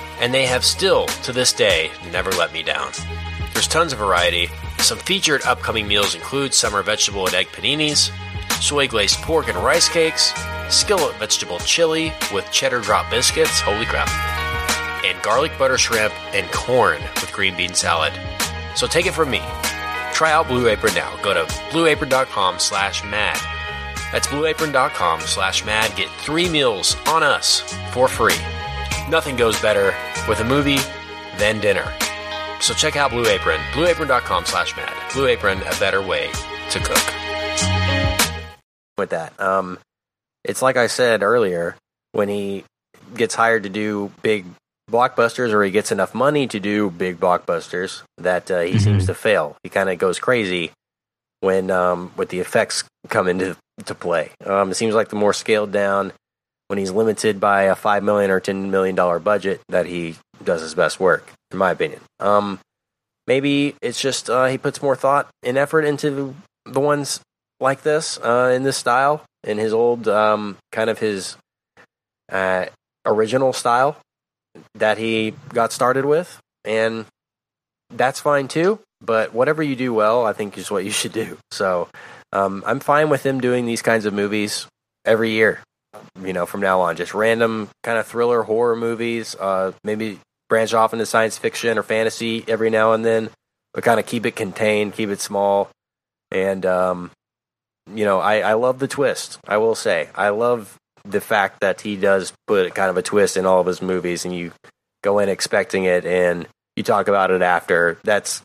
and they have still, to this day, never let me down. There's tons of variety. Some featured upcoming meals include summer vegetable and egg paninis, soy glazed pork and rice cakes, skillet vegetable chili with cheddar drop biscuits, holy crap, and garlic butter shrimp and corn with green bean salad. So take it from me. Try out Blue Apron now. Go to blueapron.com slash mad. That's blueapron.com slash mad. Get three meals on us for free. Nothing goes better with a movie than dinner. So check out Blue Apron, blueapron.com slash mad. Blue Apron, a better way to cook. With that, um, it's like I said earlier, when he gets hired to do big blockbusters or he gets enough money to do big blockbusters that uh, he Mhm. seems to fail. He kind of goes crazy when um, with the effects come into to play. Um, it seems like the more scaled down, when he's limited by a five million or ten million dollar budget, that he does his best work, in my opinion. Um, maybe it's just uh, he puts more thought and effort into the ones like this uh, in this style, in his old um, kind of his uh, original style that he got started with, and that's fine too. But whatever you do well, I think is what you should do. So um, I'm fine with him doing these kinds of movies every year. You know, from now on, just random kind of thriller horror movies. Uh, maybe branch off into science fiction or fantasy every now and then, but kind of keep it contained, keep it small. And um, you know, I, I love the twist. I will say, I love the fact that he does put kind of a twist in all of his movies, and you go in expecting it, and you talk about it after. That's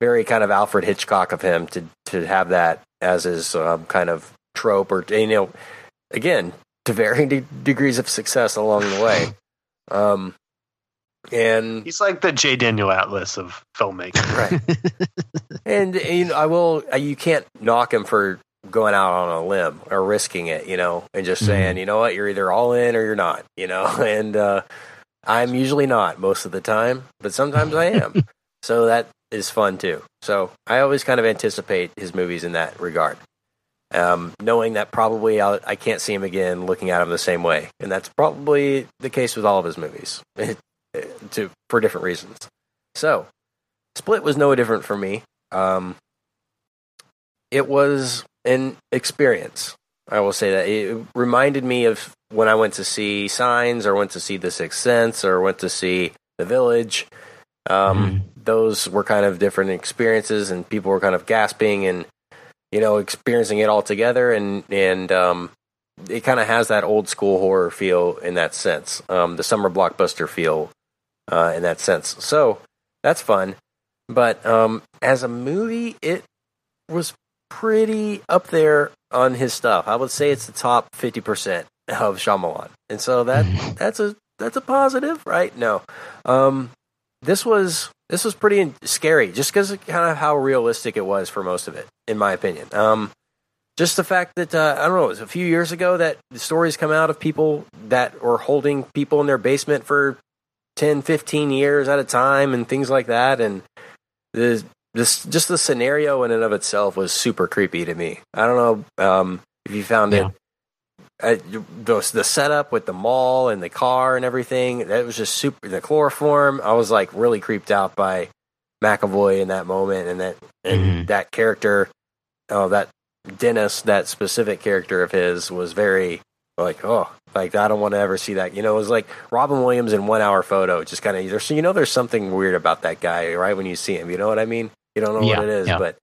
very kind of Alfred Hitchcock of him to to have that as his um, kind of trope, or you know, again to varying de- degrees of success along the way. Um, and He's like the J. Daniel Atlas of filmmaking. right, and you know, I will. uh, You can't knock him for going out on a limb or risking it, you know, and just saying, you know what, you're either all in or you're not, you know, and uh, I'm usually not most of the time, but sometimes I am. so that is fun too. So I always kind of anticipate his movies in that regard, um, knowing that probably I'll, I can not see him again, looking at him the same way, and that's probably the case with all of his movies, to for different reasons. So, Split was no different for me. Um, it was an experience. I will say that it reminded me of when I went to see Signs, or went to see The Sixth Sense, or went to see The Village. Um, mm Those were kind of different experiences, and people were kind of gasping and you know experiencing it all together, and and um, it kind of has that old school horror feel in that sense, um, the summer blockbuster feel uh, in that sense. So that's fun. But um, as a movie, it was pretty up there on his stuff. I would say it's the top fifty percent of Shyamalan, and so that that's a that's a positive, right? No, um, this was this was pretty scary, just because of kind of how realistic it was for most of it, in my opinion. Um, just the fact that uh, I don't know, it was a few years ago that the stories come out of people that were holding people in their basement for 10, 15 years at a time, and things like that, and the this just the scenario in and of itself was super creepy to me. I don't know um, if you found yeah. it. Uh, the, the setup with the mall and the car and everything that was just super. The chloroform, I was like really creeped out by McAvoy in that moment, and that and mm-hmm. that character, oh that Dennis, that specific character of his was very like oh like I don't want to ever see that. You know, it was like Robin Williams in one hour photo. Just kind of so you know, there's something weird about that guy, right? When you see him, you know what I mean. You don't know yeah, what it is, yeah. but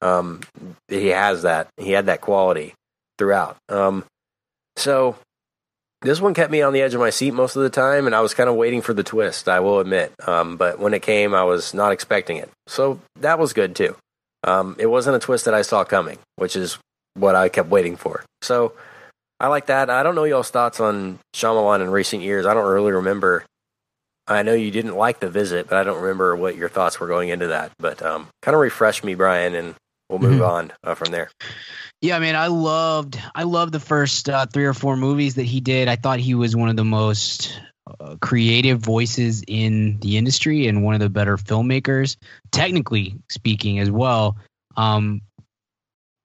um, he has that. He had that quality throughout. Um, so this one kept me on the edge of my seat most of the time, and I was kind of waiting for the twist. I will admit, um, but when it came, I was not expecting it. So that was good too. Um, it wasn't a twist that I saw coming, which is what I kept waiting for. So I like that. I don't know y'all's thoughts on Shyamalan in recent years. I don't really remember I know you didn't like the visit, but I don't remember what your thoughts were going into that. But um, kind of refresh me, Brian, and we'll move mm-hmm. on uh, from there. Yeah, I mean, I loved I loved the first uh, three or four movies that he did. I thought he was one of the most uh, creative voices in the industry and one of the better filmmakers, technically speaking, as well. Um,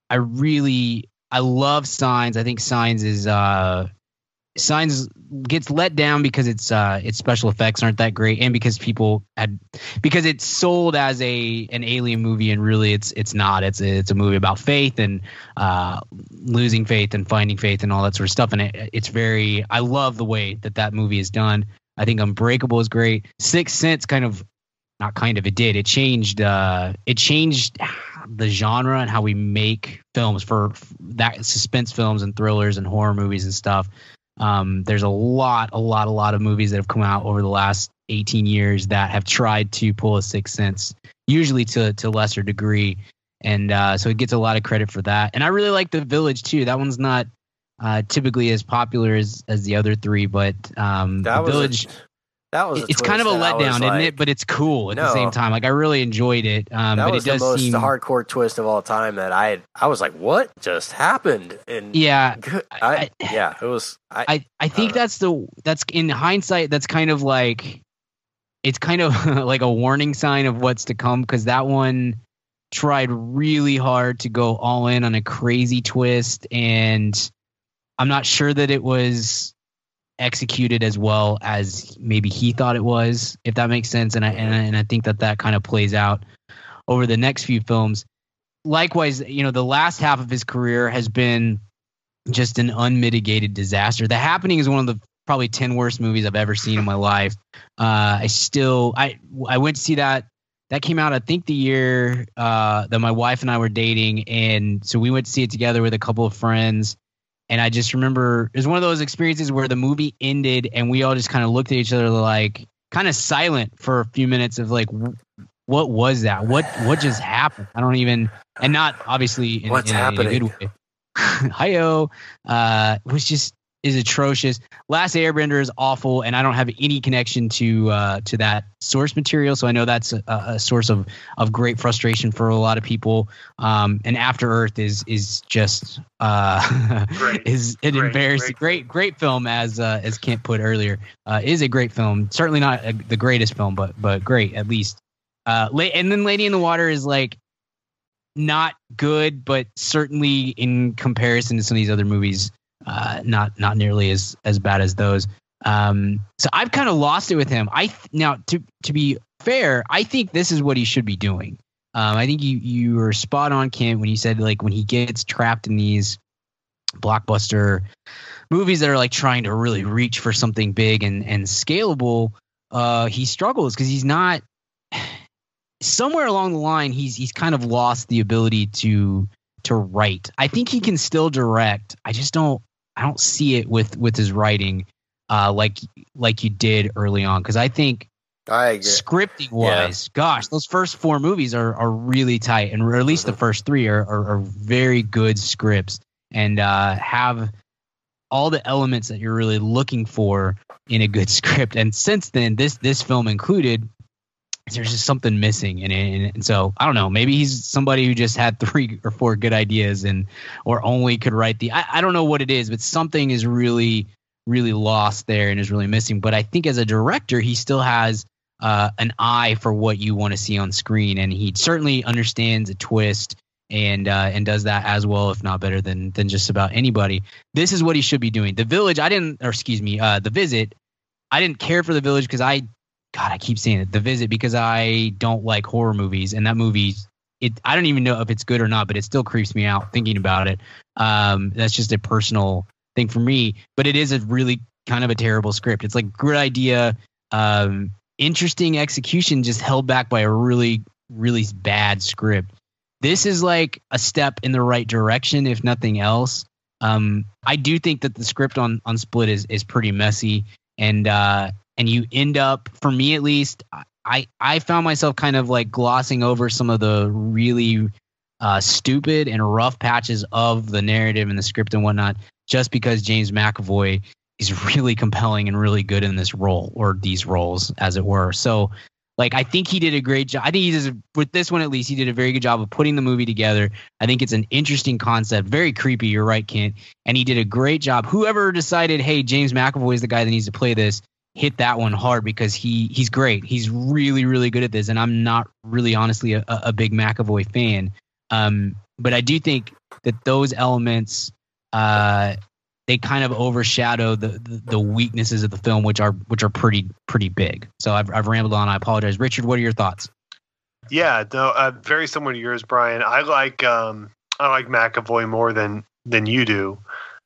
I really I love Signs. I think Signs is uh, Signs gets let down because its uh its special effects aren't that great and because people had because it's sold as a an alien movie and really it's it's not. It's a, it's a movie about faith and uh losing faith and finding faith and all that sort of stuff. And it, it's very I love the way that that movie is done. I think Unbreakable is great. Sixth Sense kind of not kind of it did. It changed uh it changed the genre and how we make films for that suspense films and thrillers and horror movies and stuff um, there's a lot, a lot, a lot of movies that have come out over the last 18 years that have tried to pull a Sixth Sense, usually to to lesser degree, and uh, so it gets a lot of credit for that. And I really like The Village too. That one's not uh, typically as popular as as the other three, but um, The Village. A, that was it's kind of a letdown, isn't it? But it's cool at no, the same time. Like I really enjoyed it. Um, that but was it does the most seem hardcore twist of all time that I I was like, what just happened? And yeah, I, I yeah, it was. I I, I think that's the that's in hindsight. That's kind of like it's kind of like a warning sign of what's to come because that one tried really hard to go all in on a crazy twist and I'm not sure that it was executed as well as maybe he thought it was, if that makes sense. And I and I, and I think that that kind of plays out over the next few films. Likewise, you know, the last half of his career has been just an unmitigated disaster. The Happening is one of the probably 10 worst movies I've ever seen in my life. Uh, I still I I went to see that that came out I think the year uh, that my wife and I were dating and so we went to see it together with a couple of friends and I just remember it was one of those experiences where the movie ended and we all just kind of looked at each other like kind of silent for a few minutes of like what was that? What what just happened? I don't even and not obviously in, What's in, happening? A, good way. Hiyo. Uh it was just is atrocious. Last Airbender is awful, and I don't have any connection to uh, to that source material, so I know that's a, a source of of great frustration for a lot of people. Um, and After Earth is is just uh, Great. is an Great, embarrassing great great great film as uh, as Kent put earlier uh, is a great film. Certainly not a, the greatest film, but but great at least. Uh, and then Lady in the Water is like not good, but certainly in comparison to some of these other movies, uh, not not nearly as as bad as those. Um, so I've kind of lost it with him. I th- now to to be fair, I think this is what he should be doing. Um, I think you you were spot on, Kent, when you said like when he gets trapped in these blockbuster movies that are like trying to really reach for something big and and scalable. Uh, he struggles because he's not somewhere along the line he's he's kind of lost the ability to to write. I think he can still direct. I just don't I don't see it with with his writing uh like like you did early on cuz I think I agree. scripting wise, gosh, those first four movies are are really tight and or at least the first 3 are, are are very good scripts and uh have all the elements that you're really looking for in a good script. And since then, this this film included, there's just something missing in it. And, and so I don't know. Maybe he's somebody who just had three or four good ideas and or only could write the. I, I don't know what it is, but something is really really lost there and is really missing. But I think as a director, he still has uh, an eye for what you want to see on screen, and he certainly understands a twist and uh, and does that as well, if not better than than just about anybody. This is what he should be doing. The Village, I didn't, or excuse me, uh, The Visit. I didn't care for The Village because I, God, I keep saying it, The Visit because I don't like horror movies, and that movie, it, I don't even know if it's good or not, but it still creeps me out thinking about it. Um, that's just a personal thing for me, but it is a really kind of a terrible script. It's like good idea, um, interesting execution, just held back by a really, really bad script this is like a step in the right direction, if nothing else. Um, I do think that the script on on Split is is pretty messy, and uh, and you end up, for me at least, I I found myself kind of like glossing over some of the really uh, stupid and rough patches of the narrative and the script and whatnot, just because James McAvoy is really compelling and really good in this role or these roles, as it were. So like I think he did a great job. I think he does with this one at least. He did a very good job of putting the movie together. I think it's an interesting concept, very creepy. You're right, Kent, and he did a great job. Whoever decided, hey, James McAvoy is the guy that needs to play this, hit that one hard because he he's great. He's really really good at this, and I'm not really honestly a, a big McAvoy fan. Um, but I do think that those elements uh, they kind of overshadow the, the, the weaknesses of the film, which are which are pretty pretty big. So I've I've rambled on. I apologize, Richard. What are your thoughts? Yeah, no, uh, very similar to yours, Brian. I like um, I like McAvoy more than than you do,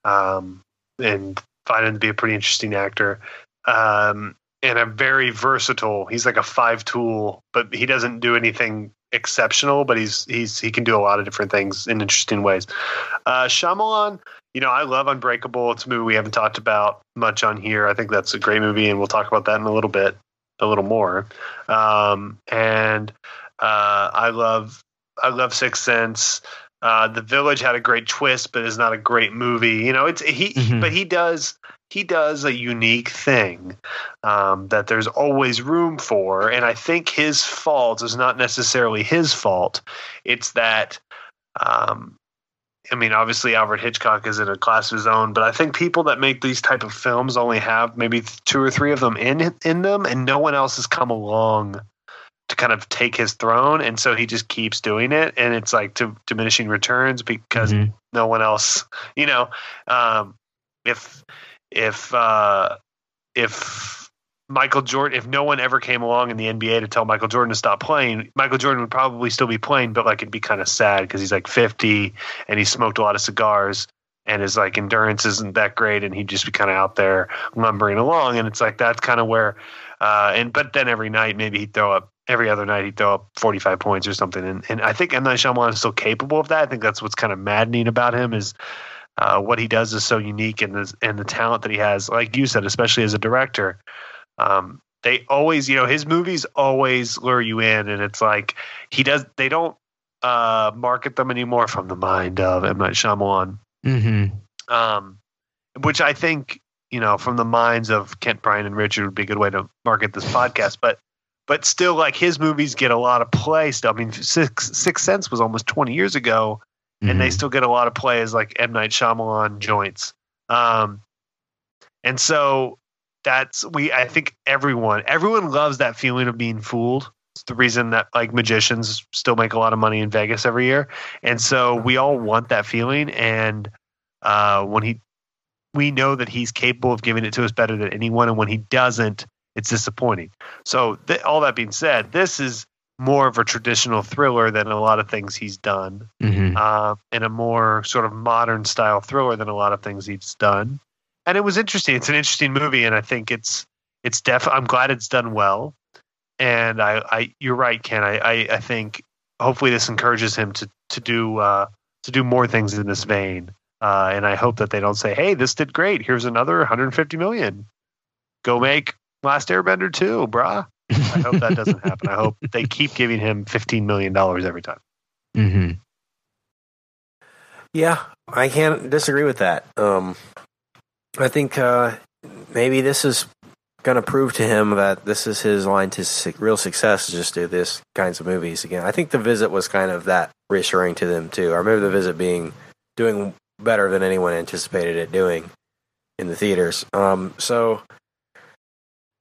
um, and find him to be a pretty interesting actor. Um, and a very versatile. He's like a five tool, but he doesn't do anything exceptional. But he's he's he can do a lot of different things in interesting ways. Uh, Shyamalan, you know, I love Unbreakable. It's a movie we haven't talked about much on here. I think that's a great movie, and we'll talk about that in a little bit, a little more. Um, and uh, I love I love Sixth Sense. Uh, the Village had a great twist, but is not a great movie. You know, it's he, Mhm. but he does he does a unique thing um, that there's always room for, and I think his fault is not necessarily his fault. It's that. Um, I mean, obviously Alfred Hitchcock is in a class of his own, but I think people that make these type of films only have maybe two or three of them in in them, and no one else has come along to kind of take his throne, and so he just keeps doing it, and it's like to diminishing returns because Mhm. no one else, you know, um, if if uh, if Michael Jordan, if no one ever came along in the NBA to tell Michael Jordan to stop playing, Michael Jordan would probably still be playing, but like it'd be kind of sad because he's like 50 and he smoked a lot of cigars and his like endurance isn't that great and he'd just be kind of out there lumbering along and it's like that's kind of where uh and but then every night maybe he'd throw up every other night he'd throw up 45 points or something and, and I think M. Night Shyamalan is still capable of that. I think that's what's kind of maddening about him is uh, what he does is so unique and the, and the talent that he has, like you said, especially as a director. Um, they always, you know, his movies always lure you in, and it's like he does. They don't uh, market them anymore from the mind of M Night Shyamalan. Mm-hmm. Um, which I think you know from the minds of Kent, Brian, and Richard would be a good way to market this podcast. But but still, like his movies get a lot of play. Still, I mean, Six Six Sense was almost twenty years ago, and they Mhm. still get a lot of play as like M Night Shyamalan joints. Um, and so that's we. I think everyone everyone loves that feeling of being fooled. It's the reason that like magicians still make a lot of money in Vegas every year, and so we all want that feeling. And uh, when he, we know that he's capable of giving it to us better than anyone, and when he doesn't, it's disappointing. So th- all that being said, this is more of a traditional thriller than a lot of things he's done Mhm. uh, and a more sort of modern style thriller than a lot of things he's done. And it was interesting. It's an interesting movie, and I think it's it's def. I'm glad it's done well. And I, I you're right, Ken. I, I, I think hopefully this encourages him to to do uh, to do more things in this vein. Uh, and I hope that they don't say, "Hey, this did great. Here's another 150 million. Go make Last Airbender 2, brah." I hope that doesn't happen. I hope they keep giving him 15 million dollars every time. Mhm. Yeah, I can't disagree with that. Um, I think uh, maybe this is going to prove to him that this is his line to su- real success is just do this kinds of movies again. I think the visit was kind of that reassuring to them too. I remember the visit being doing better than anyone anticipated it doing in the theaters. Um, so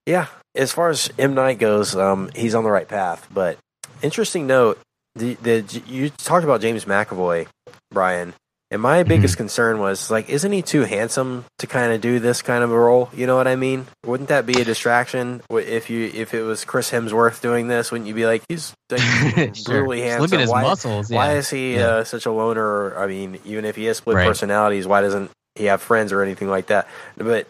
yeah, as far as M Night goes, um, he's on the right path. But interesting note, the, the you talked about James McAvoy, Brian. And my biggest concern was like, isn't he too handsome to kind of do this kind of a role? You know what I mean? Wouldn't that be a distraction if you if it was Chris Hemsworth doing this? Wouldn't you be like, he's like, Sure. brutally handsome? Look at his why, muscles. why is he Yeah. uh, such a loner? I mean, even if he has split Right. personalities, why doesn't he have friends or anything like that? But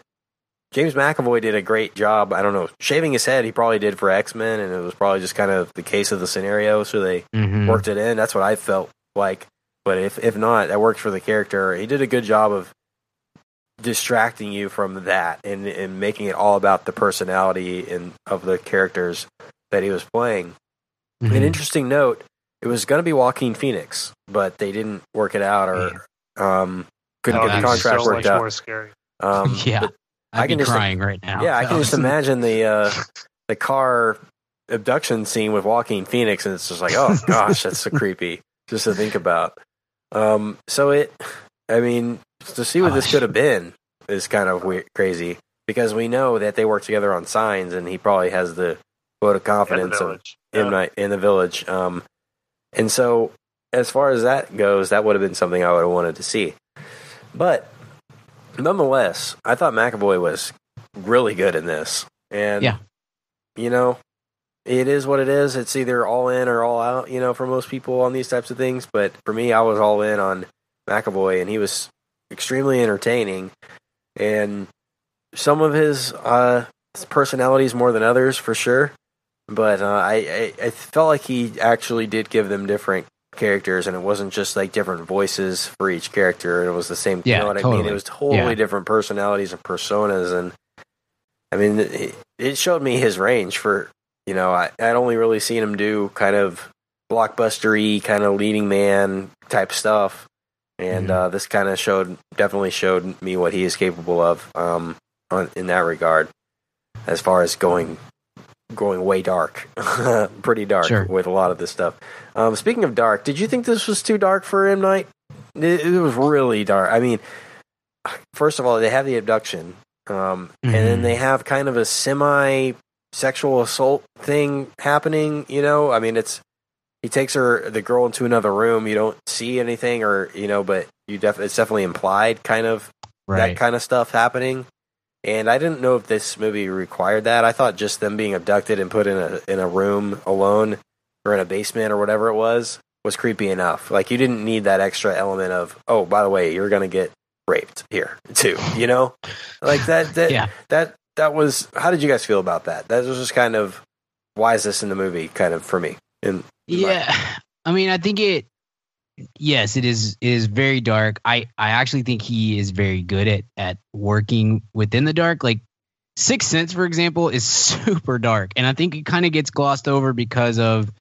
James McAvoy did a great job. I don't know, shaving his head. He probably did for X Men, and it was probably just kind of the case of the scenario. So they Mhm. worked it in. That's what I felt like. But if if not, that worked for the character. He did a good job of distracting you from that and, and making it all about the personality and of the characters that he was playing. Mhm. An interesting note: it was going to be Joaquin Phoenix, but they didn't work it out, or um, couldn't Oh, get the that's contract so worked much out. more scary. Um, yeah, but I'd I can be just- crying right now. yeah, I can just imagine the uh, the car abduction scene with Joaquin Phoenix, and it's just like, oh gosh, that's so creepy just to think about. Um, so it, I mean, to see what this could have been is kind of weird, crazy because we know that they work together on signs, and he probably has the vote of In the confidence of village. in my in the village. Um, and so as far as that goes, that would have been something I would have wanted to see. But nonetheless, I thought McAvoy was really good in this. And Yeah. you know, it is what it is. It's either all in or all out, you know, for most people on these types of things. But for me, I was all in on McAvoy and he was extremely entertaining. And some of his uh personalities more than others for sure but uh, I, I I felt like he actually did give them different characters, and it wasn't just like different voices for each character. It was the same. you Yeah, know what I mean? totally. It was totally Yeah. different personalities and personas, and I mean, it, showed me his range. For you know, I I'd only really seen him do kind of blockbustery, kind of leading man type stuff, and Mhm. uh, this kind of showed definitely showed me what he is capable of um, on, in that regard, as far as going going way dark, pretty dark Sure. with a lot of this stuff. Um, speaking of dark, did you think this was too dark for M Night? It, it was really dark. I mean, first of all, they have the abduction, um, and then Mhm. they have kind of a semi sexual assault thing happening. You know, I mean, it's he takes her the girl into another room. You don't see anything, or you know, but you def- it's definitely implied, kind of right. that kind of stuff happening. And I didn't know if this movie required that. I thought just them being abducted and put in a in a room alone or in a basement or whatever it was was creepy enough. Like you didn't need that extra element of oh, by the way, you're gonna get raped here too. You know, like that. That Yeah. that that was. How did you guys feel about that? That was just kind of why is this in the movie? Kind of for me. And Yeah, I mean, I think it. Yes, it is. It is very dark. I I actually think he is very good at at working within the dark. Like Sixth Sense, for example, is super dark, and I think it kind of gets glossed over because of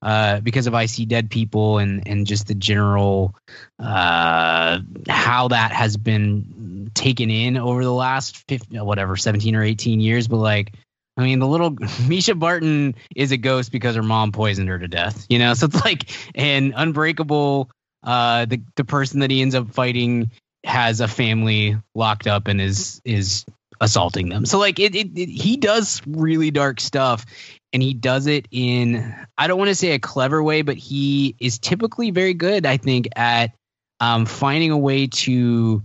uh because of I See Dead People and and just the general uh how that has been taken in over the last 15, whatever 17 or 18 years but like I mean, the little Mischa Barton is a ghost because her mom poisoned her to death, you know? So it's like an unbreakable, uh, the, the person that he ends up fighting has a family locked up and is, is assaulting them. So like it, it, it he does really dark stuff and he does it in, I don't want to say a clever way, but he is typically very good, I think, at, um, finding a way to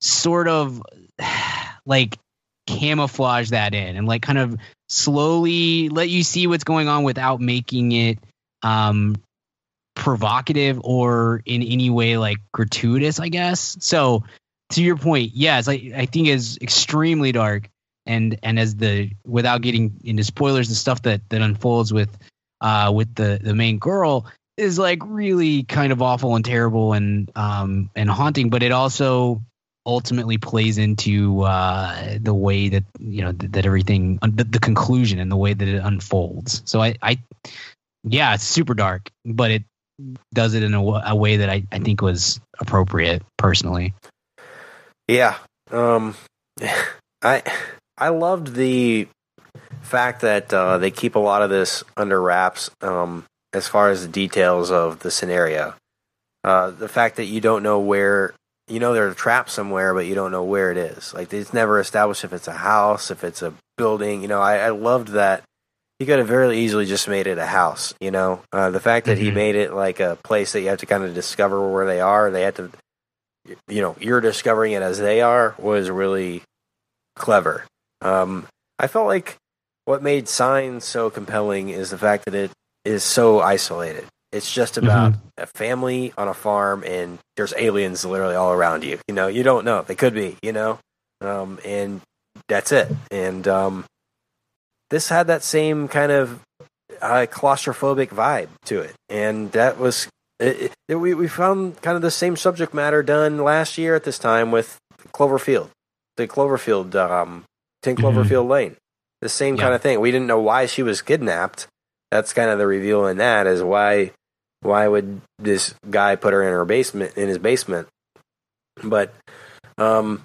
sort of like camouflage that in and like kind of slowly let you see what's going on without making it um provocative or in any way like gratuitous i guess. So to your point yes i, I think is extremely dark and and as the without getting into spoilers and stuff that that unfolds with uh with the the main girl is like really kind of awful and terrible and um and haunting but it also ultimately plays into uh, the way that you know that, that everything the, the, conclusion and the way that it unfolds. So I, I yeah, it's super dark, but it does it in a, a way that I, I think was appropriate personally. Yeah, um, I I loved the fact that uh, they keep a lot of this under wraps um, as far as the details of the scenario. Uh, the fact that you don't know where you know there's a trap somewhere, but you don't know where it is. Like it's never established if it's a house, if it's a building. You know, I, I loved that he could have very easily just made it a house. You know, uh, the fact that mm-hmm. he made it like a place that you have to kind of discover where they are, they had to, you know, you're discovering it as they are was really clever. Um, I felt like what made Signs so compelling is the fact that it is so isolated. It's just about mm-hmm. a family on a farm, and there's aliens literally all around you. You know, you don't know. They could be, you know, um, and that's it. And um, this had that same kind of uh, claustrophobic vibe to it, and that was it, it, we we found kind of the same subject matter done last year at this time with Cloverfield, the Cloverfield, um, Ten mm-hmm. Cloverfield mm-hmm. Lane, the same yeah. kind of thing. We didn't know why she was kidnapped. That's kind of the reveal in that is why why would this guy put her in her basement in his basement? But um,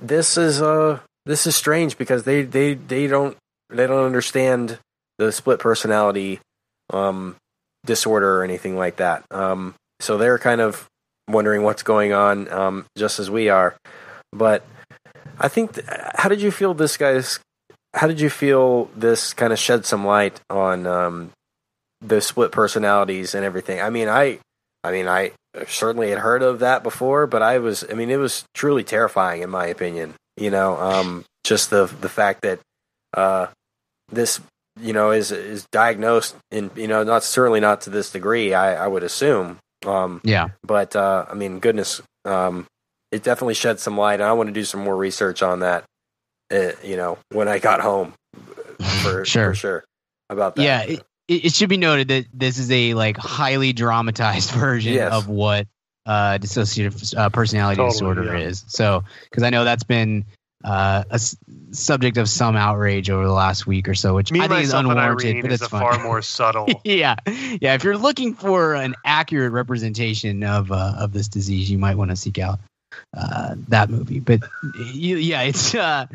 this is uh this is strange because they they they don't they don't understand the split personality um disorder or anything like that. Um, so they're kind of wondering what's going on um, just as we are. But I think th- how did you feel this guy's how did you feel this kind of shed some light on um, the split personalities and everything. I mean, I, I mean, I certainly had heard of that before, but I was, I mean, it was truly terrifying in my opinion. You know, um, just the the fact that uh, this, you know, is is diagnosed in, you know, not certainly not to this degree. I, I would assume. Um, yeah. But uh, I mean, goodness, um, it definitely shed some light. And I want to do some more research on that. Uh, you know, when I got home, for sure, for sure about that. Yeah, it, it, should be noted that this is a like highly dramatized version yes. of what uh, dissociative uh, personality totally, disorder yeah. is. So, because I know that's been uh, a s- subject of some outrage over the last week or so, which Me, I think is unwarranted, but it's far more subtle. yeah, yeah. If you're looking for an accurate representation of uh, of this disease, you might want to seek out uh, that movie. But yeah, it's uh,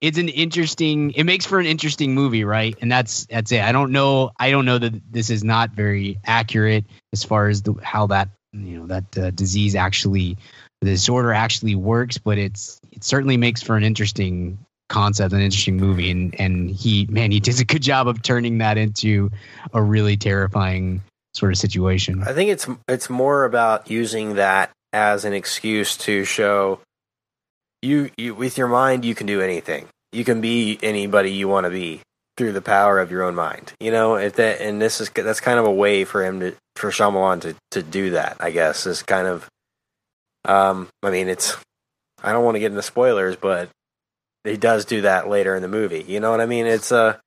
it's an interesting it makes for an interesting movie right? And that's that's it. I don't know i don't know that this is not very accurate as far as the, how that you know that uh, disease actually the disorder actually works but it's it certainly makes for an interesting concept an interesting movie. And and he man he does a good job of turning that into a really terrifying sort of situation. I think it's it's more about using that as an excuse to show you, you with your mind you can do anything. You can be anybody you want to be through the power of your own mind. You know, if that and this is that's kind of a way for him to for Shyamalan to to do that. I guess is kind of. Um, I mean, it's. I don't want to get into spoilers, but he does do that later in the movie. You know what I mean? It's a.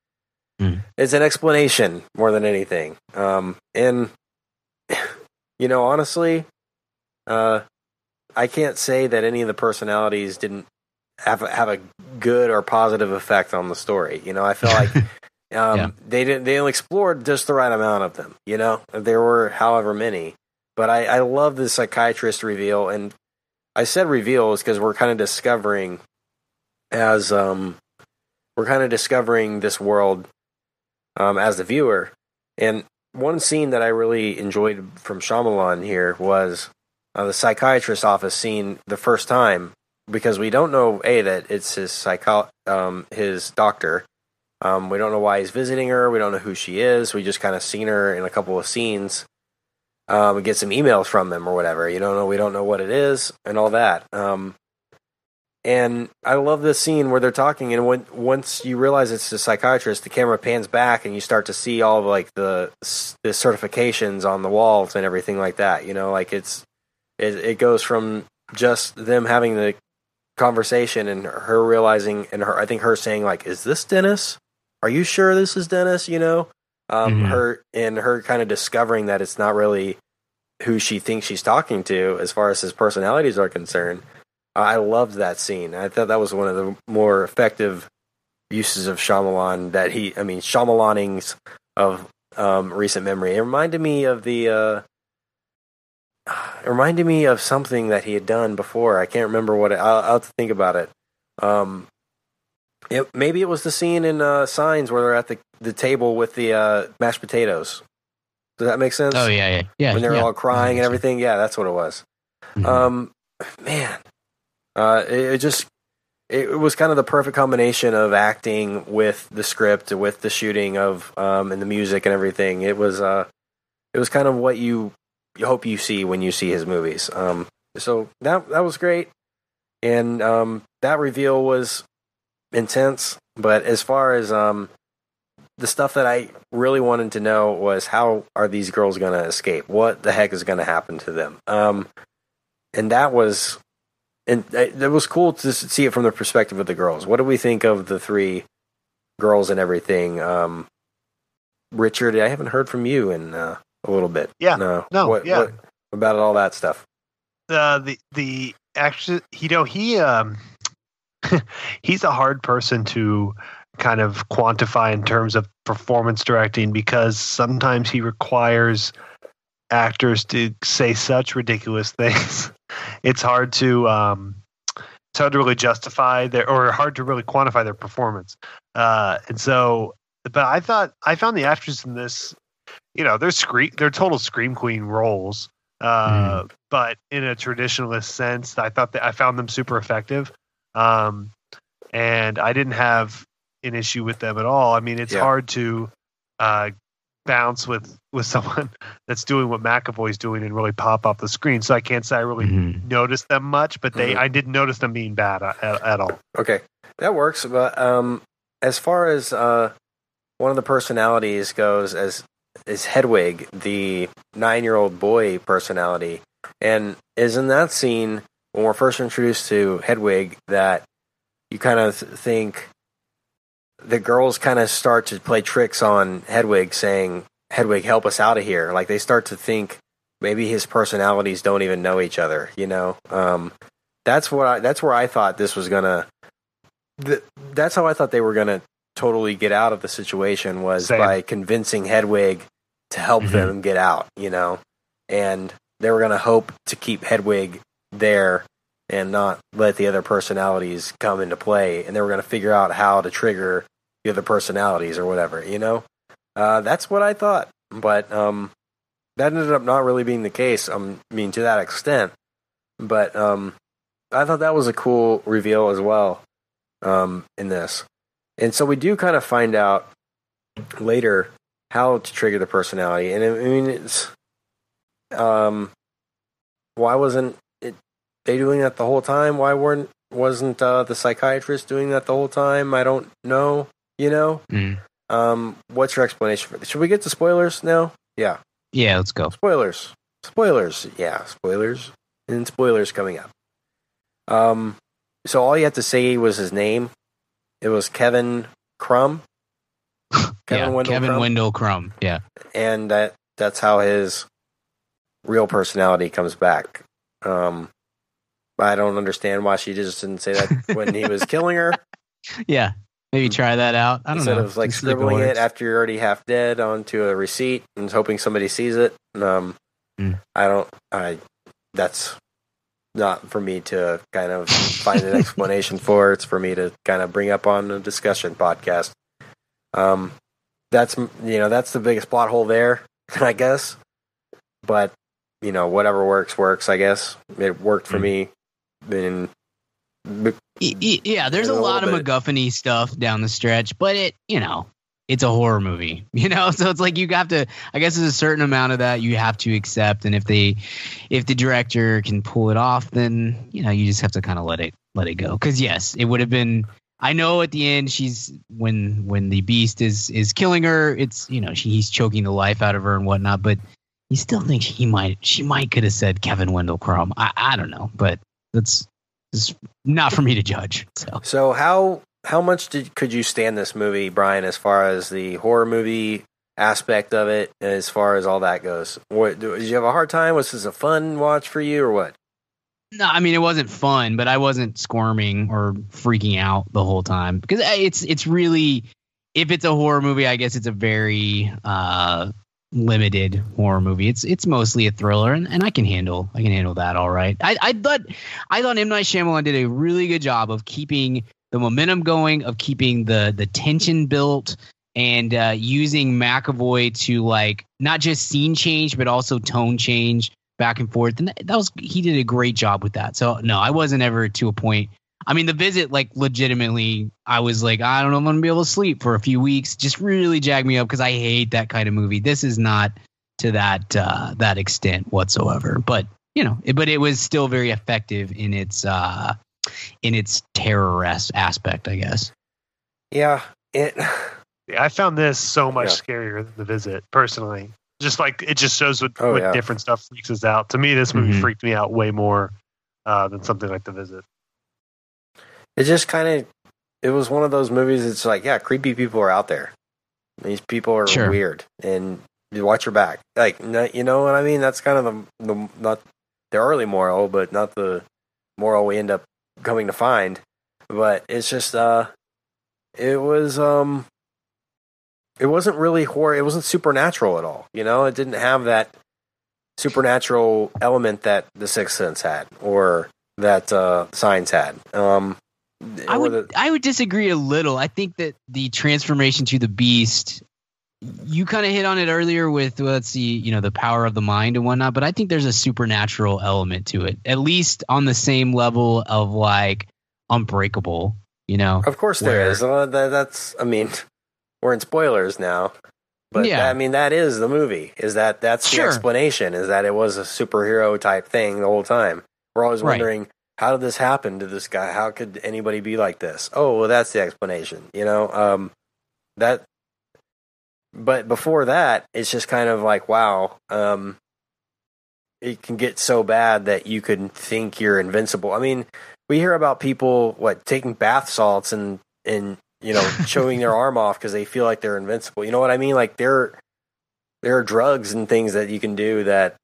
Mm. It's an explanation more than anything. Um, and you know, honestly, uh, I can't say that any of the personalities didn't have a, have a good or positive effect on the story. You know, I feel like um, yeah. they didn't they only explored just the right amount of them. You know, there were however many, but I, I love the psychiatrist reveal, and I said reveal is because we're kind of discovering as um we're kind of discovering this world um as the viewer. And one scene that I really enjoyed from Shyamalan here was uh, the psychiatrist's office scene the first time because we don't know a that it's his psycho um his doctor. Um, we don't know why he's visiting her. We don't know who she is. We just kind of seen her in a couple of scenes. Um, get some emails from them or whatever. You don't know. We don't know what it is and all that. Um, and I love this scene where they're talking, and when once you realize it's the psychiatrist, the camera pans back, and you start to see all of like the the certifications on the walls and everything like that. You know, like it's it, it goes from just them having the conversation and her realizing, and her I think her saying like, "Is this Dennis? Are you sure this is Dennis?" You know, um, Mhm. her and her kind of discovering that it's not really who she thinks she's talking to as far as his personalities are concerned. I loved that scene. I thought that was one of the more effective uses of Shyamalan that he, I mean, Shyamalanings of um, recent memory. It reminded me of the, uh, it reminded me of something that he had done before. I can't remember what it, I'll, I'll have to think about it. Um, it, maybe it was the scene in uh, Signs where they're at the, the table with the uh, mashed potatoes. Does that make sense? Oh yeah, yeah, yeah. when they're yeah. all crying and everything. Yeah, that's what it was. Mhm. Um, man, uh, it, it just it, was kind of the perfect combination of acting with the script, with the shooting of um, and the music and everything. It was uh, it was kind of what you hope you see when you see his movies. Um, so that that was great, and um, that reveal was intense. But as far as um, the stuff that I really wanted to know was how are these girls going to escape? What the heck is going to happen to them? Um, and that was, and it was cool to see it from the perspective of the girls. What do we think of the three girls and everything? Um, Richard, I haven't heard from you in uh, a little bit. Yeah. no, No, What, yeah. what about all that stuff? uh, the the actually you know he um he's a hard person to kind of quantify in terms of performance directing because sometimes he requires actors to say such ridiculous things it's hard to um it's hard to really justify their or hard to really quantify their performance uh and so but i thought i found the actors in this you know they're scream they're total scream queen roles uh but in a traditionalist sense, I thought that I found them super effective. Um, and I didn't have an issue with them at all. I mean, it's Yeah. hard to uh, bounce with with someone that's doing what McAvoy's doing and really pop off the screen. So I can't say I really Mhm. noticed them much, but they Mhm. I didn't notice them being bad at, at, at all. Okay, that works. But um, as far as uh, one of the personalities goes, as is Hedwig, the nine-year-old boy personality, and is in that scene when we're first introduced to Hedwig that you kind of think the girls kind of start to play tricks on Hedwig, saying, "Hedwig, help us out of here." Like they start to think maybe his personalities don't even know each other. You know, um, that's what I, that's where I thought this was gonna. Th- that's how I thought they were gonna totally get out of the situation was Same. by convincing Hedwig to help Mhm. them get out. You know, and they were gonna hope to keep Hedwig there and not let the other personalities come into play, and they were gonna figure out how to trigger the other personalities or whatever. You know, uh, that's what I thought, but um, that ended up not really being the case. Um, I mean, to that extent, but um, I thought that was a cool reveal as well um, in this. And so we do kind of find out later how to trigger the personality. And I mean, it's um, why wasn't it they doing that the whole time? Why weren't wasn't uh, the psychiatrist doing that the whole time? I don't know. You know, Mm. um, what's your explanation for this? Should we get to spoilers now? Yeah. Yeah, let's go. Spoilers. Spoilers. Yeah, spoilers. And spoilers coming up. Um, so all you have to say was his name. It was Kevin Crumb. yeah, Wendell Kevin Crumb. Wendell Crumb. Yeah. and that that's how his real personality comes back. Um, I don't understand why she just didn't say that when he was killing her. Yeah. Maybe try that out. I don't instead know. of like Let's see if scribbling it after you're already half dead onto a receipt and hoping somebody sees it. Um, Mm. I don't. I that's not for me to kind of find an explanation for. It's for me to kind of bring up on a discussion podcast. Um, that's you know that's the biggest plot hole there, I guess. But you know whatever works works. I guess it worked for me. And Y- y- Yeah, there's a A lot of. MacGuffin stuff down the stretch, but it, you know, it's a horror movie, you know. So it's like you have to. I guess there's a certain amount of that you have to accept, and if they, if the director can pull it off, then you know you just have to kind of let it let it go. Because yes, it would have been. I know at the end she's when when the beast is is killing her, it's you know she, he's choking the life out of her and whatnot, but you still think he might she might could have said Kevin Wendell Crumb. I I don't know, but that's. It's not for me to judge. So So how how much did could you stand this movie, Brian, as far as the horror movie aspect of it, as far as all that goes? What did you have a hard time? Was this a fun watch for you, or what? No, I mean it wasn't fun, but I wasn't squirming or freaking out the whole time because uh, it's it's really if it's a horror movie, I guess it's a very uh, limited horror movie. It's it's mostly a thriller, and, and I can handle I can handle that all right. I, I thought I thought M Night Shyamalan did a really good job of keeping the momentum going, of keeping the the tension built, and uh, using McAvoy to like not just scene change but also tone change back and forth. And that, was he did a great job with that. So no, I wasn't ever to a point. I mean, the visit, like, legitimately, I was like, I don't know I'm gonna be able to sleep for a few weeks. Just really jagged me up because I hate that kind of movie. This is not to that uh, that extent whatsoever. But you know, it, but it was still very effective in its uh, in its terror as- aspect, I guess. Yeah, it. Yeah, I found this so much Yeah. scarier than the visit, personally. Just like it just shows what, Oh, what yeah. different stuff freaks us out. To me, this movie Mhm. freaked me out way more uh, than something like the visit. It just kind of. It was one of those movies. It's like, yeah, creepy people are out there. These people are Sure. weird, and you watch your back. Like, you know what I mean? That's kind of the the not the early moral, but not the moral we end up coming to find. But it's just, uh, it was, um, it wasn't really horror. It wasn't supernatural at all. You know, it didn't have that supernatural element that The Sixth Sense had, or that uh, Signs had. Um, I would the- I would disagree a little. I think that the transformation to the beast, you kind of hit on it earlier with let's see, you know, the power of the mind and whatnot. But I think there's a supernatural element to it, at least on the same level of like Unbreakable. You know, Of course there where- is. Uh, that, that's. I mean, we're in spoilers now, but Yeah. I mean that is the movie. Is that that's the explanation? Is that it was a superhero type thing the whole time? We're always Right. wondering how did this happen to this guy? How could anybody be like this? Oh, well, that's the explanation. You know, um, that. But before that, it's just kind of like wow. Um, it can get so bad that you could think you're invincible. I mean, we hear about people what taking bath salts and and you know showing their arm off because they feel like they're invincible. You know what I mean? Like there there are drugs and things that you can do that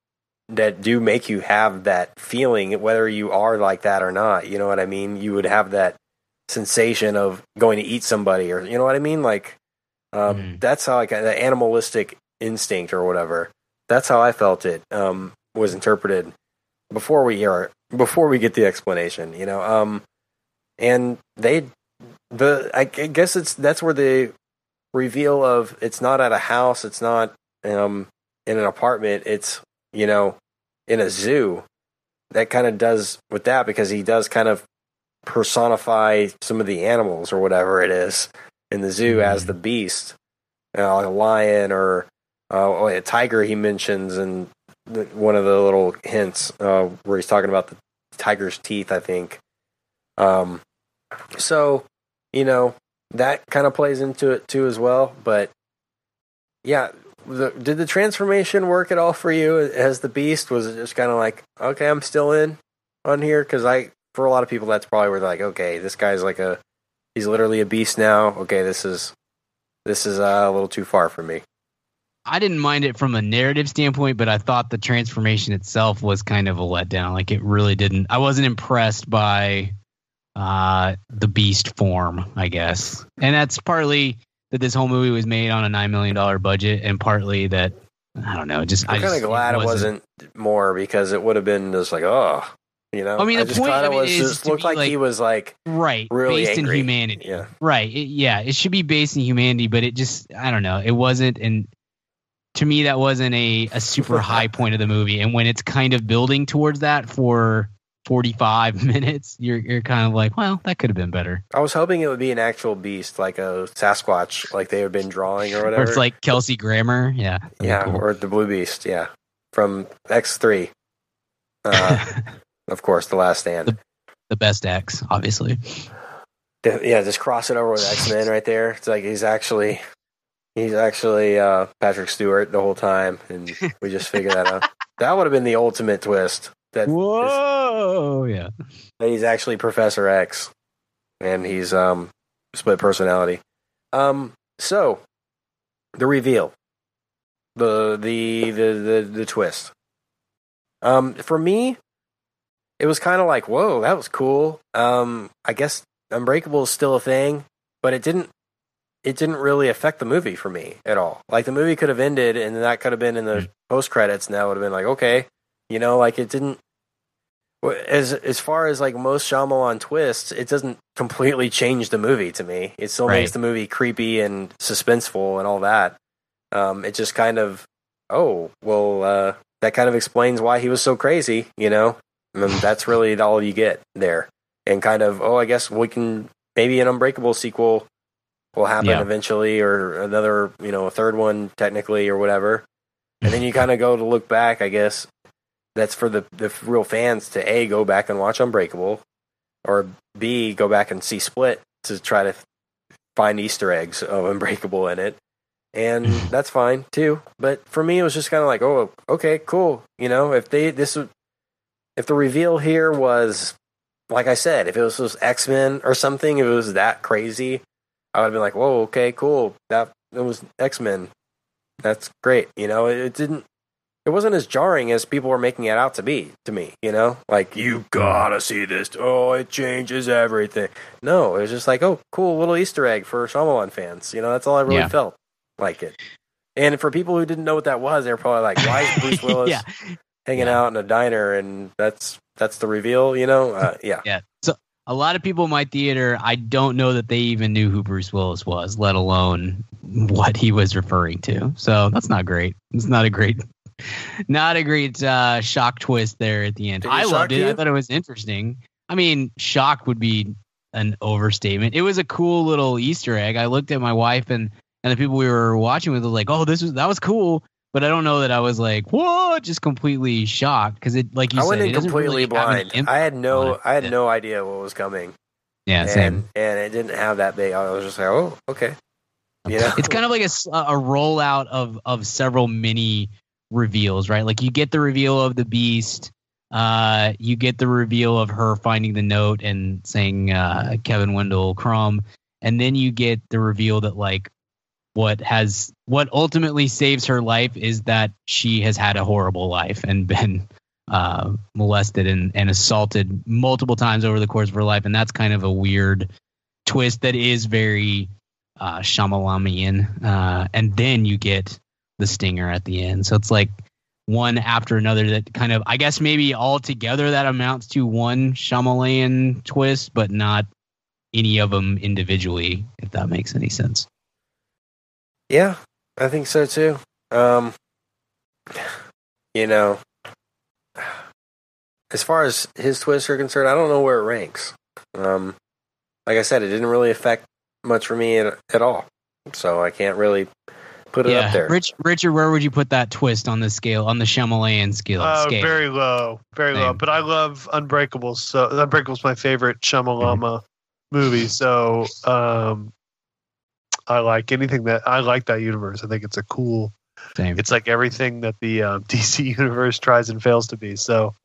that do make you have that feeling, whether you are like that or not. You know what I mean? You would have that sensation of going to eat somebody, or you know what I mean? Like um, Mhm. that's how like the animalistic instinct or whatever. That's how I felt it um, was interpreted before we hear it before we get the explanation. You know, um, and they the I guess it's that's where the reveal of it's not at a house, it's not um, in an apartment, it's you know in a zoo. That kind of does with that because he does kind of personify some of the animals or whatever it is in the zoo as the beast, you know, like a lion or uh, a tiger. He mentions in the, one of the little hints uh, where he's talking about the tiger's teeth. I think. Um, so you know that kind of plays into it too as well. But yeah, the, did the transformation work at all for you as the beast? Was it just kind of like, okay, I'm still in on here? Because I, for a lot of people, that's probably where they're like, okay, this guy's like a, he's literally a beast now. Okay, this is, this is uh, a little too far for me. I didn't mind it from a narrative standpoint, but I thought the transformation itself was kind of a letdown. Like it really didn't. I wasn't impressed by uh, the beast form, I guess, and that's partly that this whole movie was made on a nine million dollar budget, and partly that I don't know. Just I'm kind of glad it wasn't, more because it would have been just like, oh, You know, I mean, the just point it was is just looked be like, he was like right really based angry. in humanity Yeah. right it, yeah it should be based in humanity but it just i don't know it wasn't and to me that wasn't a, a super high point of the movie and when it's kind of building towards that for 45 minutes you're you're kind of like well that could have been better I was hoping it would be an actual beast, like a Sasquatch, like they had been drawing or or whatever. it's like kelsey grammer yeah yeah, cool. or the Blue Beast, yeah, from X three. Uh, of course, the Last Stand. the best x obviously The- yeah, just cross it over with X Men right there. It's like he's actually he's actually uh, Patrick Stewart the whole time, and we just figured that out. That would have been the ultimate twist. That whoa yeah that he's actually Professor X, and he's um split personality. Um, so the reveal, the the the the, the twist. Um, for me, it was kind of like, whoa, that was cool. Um, I guess Unbreakable is still a thing, but it didn't. It didn't really affect the movie for me at all. Like the movie could have ended, and that could have been in the post credits, and that would have been like, okay, you know, like it didn't. As as far as like most Shyamalan twists, it doesn't completely change the movie to me. It still makes the movie creepy and suspenseful and all that. Um, it just kind of, oh well, uh, that kind of explains why he was so crazy, you know. And that's really all you get there, and kind of, oh, I guess we can maybe an Unbreakable sequel will happen Yeah. eventually, or another, you know, a third one technically, or whatever. And then you kind of go to look back, I guess, that's for the the real fans to a go back and watch Unbreakable, or b go back and see Split to try to find Easter eggs of Unbreakable in it, and that's fine too. But for me, it was just kind of like, oh, okay, cool. You know, if they this if the reveal here was like I said, if it was, was X Men or something, if it was that crazy, I would have been like, whoa, okay, cool. That it was X Men. That's great. You know, it, it didn't it wasn't as jarring as people were making it out to be to me, you know? Like you gotta see this. Oh, it changes everything. No, it was just like, oh, cool little Easter egg for Shyamalan fans. You know, that's all I really Yeah. felt like it. And for people who didn't know what that was, they were probably like, "Why is Bruce Willis yeah hanging Yeah. out in a diner?" And that's that's the reveal, you know? Uh, yeah, Yeah. So a lot of people in my theater, I don't know that they even knew who Bruce Willis was, let alone what he was referring to. So that's not great. It's not a great, not a great uh, shock twist there at the end. I loved it. you? I thought it was interesting. I mean, shock would be an overstatement. It was a cool little Easter egg. I looked at my wife and and the people we were watching with were like, "Oh, this was that was cool." But I don't know that I was like, "Whoa!" Just completely shocked because it, like you I said, it completely really blind. I had no. I had Yeah. no idea what was coming, Yeah, and same. and it didn't have that big. I was just like, oh, okay, you know, It's kind of like a, a rollout of of several mini reveals, right? Like you get the reveal of the beast, uh, you get the reveal of her finding the note and saying uh, Kevin Wendell Crumb, and then you get the reveal that like what has what ultimately saves her life is that she has had a horrible life and been uh, molested and, and assaulted multiple times over the course of her life, and that's kind of a weird twist that is very uh, Shyamalamian, uh, and then you get the stinger at the end. So it's like one after another that kind of, I guess maybe all together that amounts to one Shyamalan twist, but not any of them individually, if that makes any sense. Yeah, I think so too. Um, you know, as far as his twists are concerned, I don't know where it ranks. Um, like I said, it didn't really affect much for me at, at all, so I can't really put it up there. Rich, Richard, where would you put that twist on the scale, on the Shyamalan scale? Uh, scale? very low, very low. But I love Unbreakable. So Unbreakable's my favorite Shyamalama movie. So um, I like anything that I like that universe. I think it's a cool. Same. It's like everything that the um, DC universe tries and fails to be. So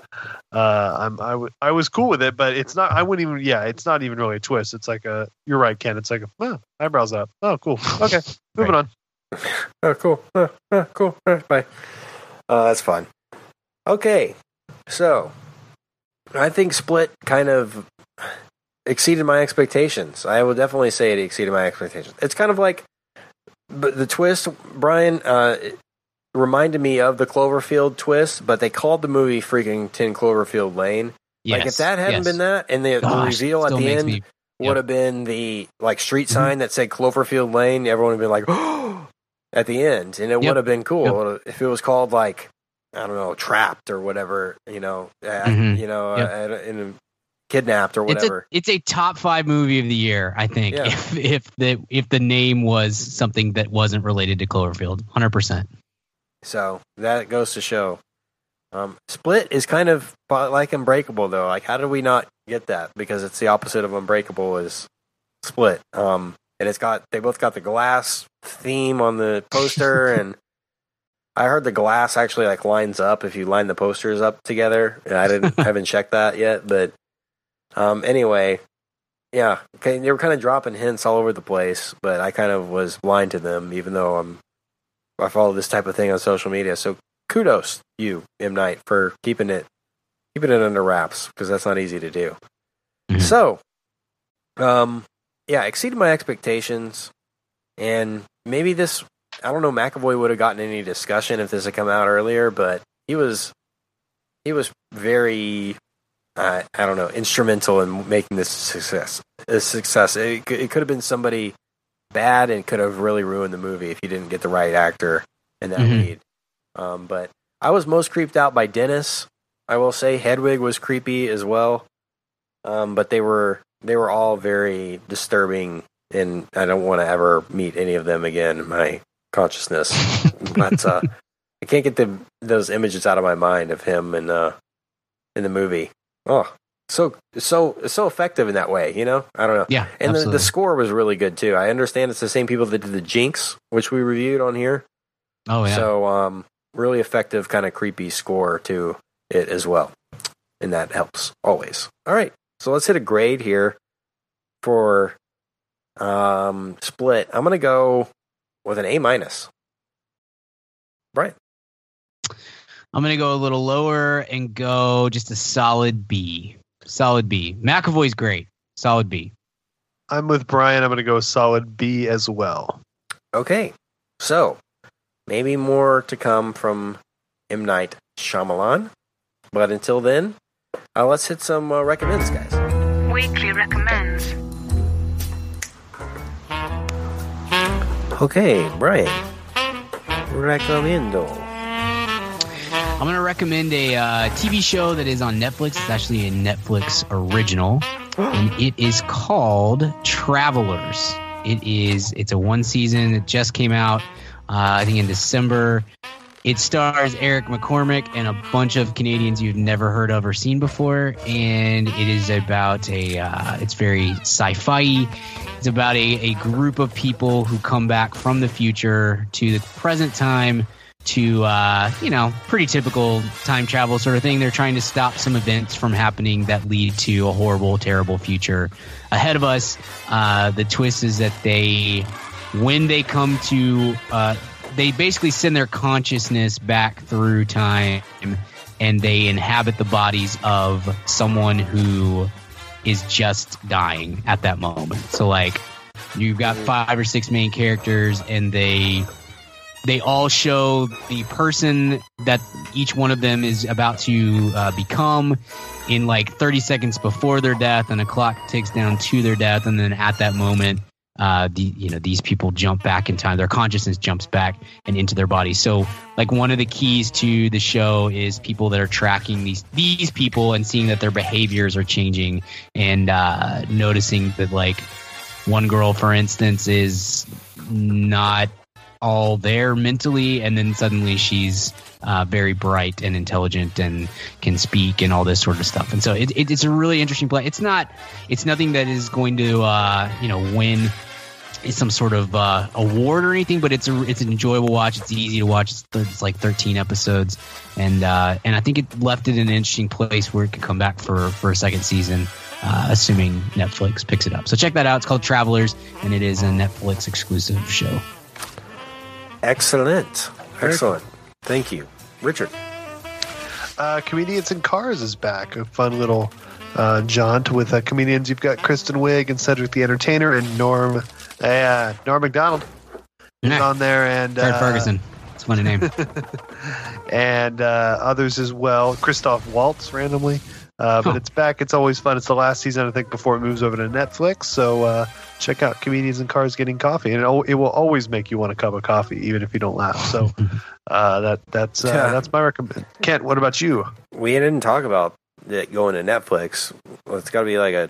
uh, I'm I, w- I was cool with it, but it's not. I wouldn't even. Yeah, it's not even really a twist. It's like a. You're right, Kent. It's like a oh, eyebrows up. Oh, cool. Okay, moving on. Oh, cool. Uh, uh, cool. Bye. Uh, that's fun. Okay, so I think Split kind of exceeded my expectations. I will definitely say it exceeded my expectations. It's kind of like, but the twist, Brian, uh, reminded me of the Cloverfield twist, but they called the movie freaking Ten Cloverfield Lane. Yes. Like if that hadn't yes. been that, and the, the Gosh, reveal at the end me- would have been the like street Mhm. sign that said Cloverfield Lane, everyone would have been like, "Oh!" at the end, and it Yep. would have been cool if it was called like I don't know, trapped or whatever, you know, Mhm. you know, Yep. uh, in kidnapped or It's a whatever. it's a top five movie of the year, I think. Yeah. If if the if the name was something that wasn't related to Cloverfield, hundred percent. So that goes to show. Um, Split is kind of like Unbreakable, though. Like, how did we not get that? Because it's the opposite of Unbreakable is Split. Um, and it's got they both got the glass theme on the poster, and I heard the glass actually like lines up if you line the posters up together. And I didn't haven't checked that yet, but um, anyway, yeah, okay, they were kind of dropping hints all over the place, but I kind of was blind to them, even though I'm I follow this type of thing on social media. So kudos you, M Night, for keeping it keeping it under wraps because that's not easy to do. Mhm. So, um, yeah, exceeded my expectations, and maybe this I don't know McAvoy would have gotten any discussion if this had come out earlier, but he was he was very uh, I don't know instrumental in making this a success. A success. It, could- it could have been somebody bad and could have really ruined the movie if you didn't get the right actor in that Mhm. lead. Um, but I was most creeped out by Dennis. I will say Hedwig was creepy as well. Um, but they were they were all very disturbing, and I don't want to ever meet any of them again in my consciousness. but uh, I can't get the, those images out of my mind of him in uh, in the movie. Oh, so so so effective in that way, you know. I don't know. Yeah, And the, the score was really good too. I understand it's the same people that did the Jinx, which we reviewed on here. oh yeah. So, um, really effective, kind of creepy score to it as well, and that helps always. All right, so let's hit a grade here for um, Split. I'm gonna go with an A minus. Brian, I'm gonna go a little lower and go just a solid B. Solid B. McAvoy's great. Solid B. I'm with Brian. I'm going to go solid B as well. okay, so maybe more to come from M Night Shyamalan, but until then, uh, let's hit some uh, recommends, guys. Weekly recommends. Okay, Brian, recommendo. I'm going to recommend a uh, TV show that is on Netflix. It's actually a Netflix original, and it is called Travelers. It is. It's a one season. It just came out. Uh, I think in December. It stars Eric McCormack and a bunch of Canadians you've never heard of or seen before, and it is about a. Uh, it's very sci-fi. It's about a, a group of people who come back from the future to the present time to uh, you know pretty typical time travel sort of thing. They're trying to stop some events from happening that lead to a horrible, terrible future ahead of us. Uh, the twist is that they, when they come to, uh, they basically send their consciousness back through time, and they inhabit the bodies of someone who is just dying at that moment. So like. You've got five or six main characters, and they they all show the person that each one of them is about to uh, become in like 30 seconds before their death and a clock ticks down to their death and then at that moment uh, the you know these people jump back in time. Their consciousness jumps back and into their body. So like one of the keys to the show is people that are tracking these these people and seeing that their behaviors are changing and uh, noticing that like one girl for instance is not all there mentally, and then suddenly she's uh, very bright and intelligent and can speak and all this sort of stuff. And so it, it, it's a really interesting play. It's not, it's nothing that is going to, uh, you know, win some sort of uh, award or anything, but it's a, it's an enjoyable watch. It's easy to watch. It's, it's like 13 episodes, and uh, and I think it left it in an interesting place where it could come back for for a second season. Uh, assuming Netflix picks it up. So check that out. It's called Travelers, and it is a Netflix exclusive show. Excellent, excellent. Thank you, Richard. Uh, Comedians in Cars is back. A fun little uh, jaunt with uh, comedians. You've got Kristen Wiig and Cedric the Entertainer and Norm, uh, Norm Macdonald is Nah. on there, and Fred uh, Ferguson. It's a funny name. and uh, others as well. Christoph Waltz randomly Uh, but Huh. it's back. It's always fun. It's the last season, I think, before it moves over to Netflix. So uh, check out Comedians and Cars Getting Coffee, and it, it will always make you want a cup of coffee, even if you don't laugh. So uh, that that's uh, Yeah. that's my recommend. Kent, what about you? We didn't talk about it going to Netflix. Well, it's got to be like a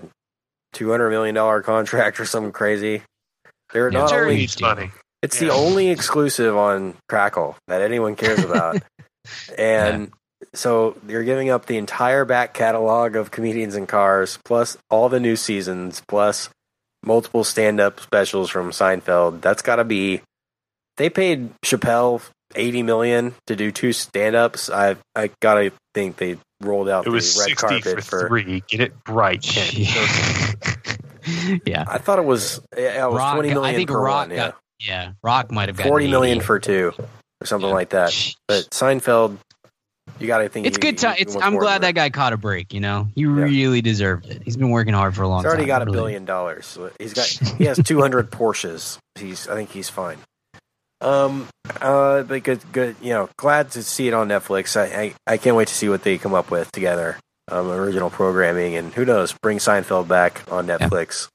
two hundred million dollar contract or something crazy. They're Yeah, not Jerry only needs money. it's Yeah. the only exclusive on Crackle that anyone cares about, and so you're giving up the entire back catalog of comedians and cars, plus all the new seasons, plus multiple stand-up specials from Seinfeld. That's got to be. They paid Chappelle eighty million to do two stand-ups. I I gotta think they rolled out It was red sixty carpet for, for. three. Get it right, yeah. I thought it was yeah, it was Rock, twenty million I think per Rock one. Yeah, got yeah. Rock might have got forty million for two or something like that. But Seinfeld, you got to think It's he- good time. It's. I'm glad that guy caught a break. You know, he really deserved it. He's been working hard for a long time. He's already time. got a really. billion dollars. He's got he has two hundred Porsches. He's I think he's fine. Um, uh, but good, good. You know, glad to see it on Netflix. I I, I can't wait to see what they come up with together. Um, original programming and who knows, bring Seinfeld back on Netflix.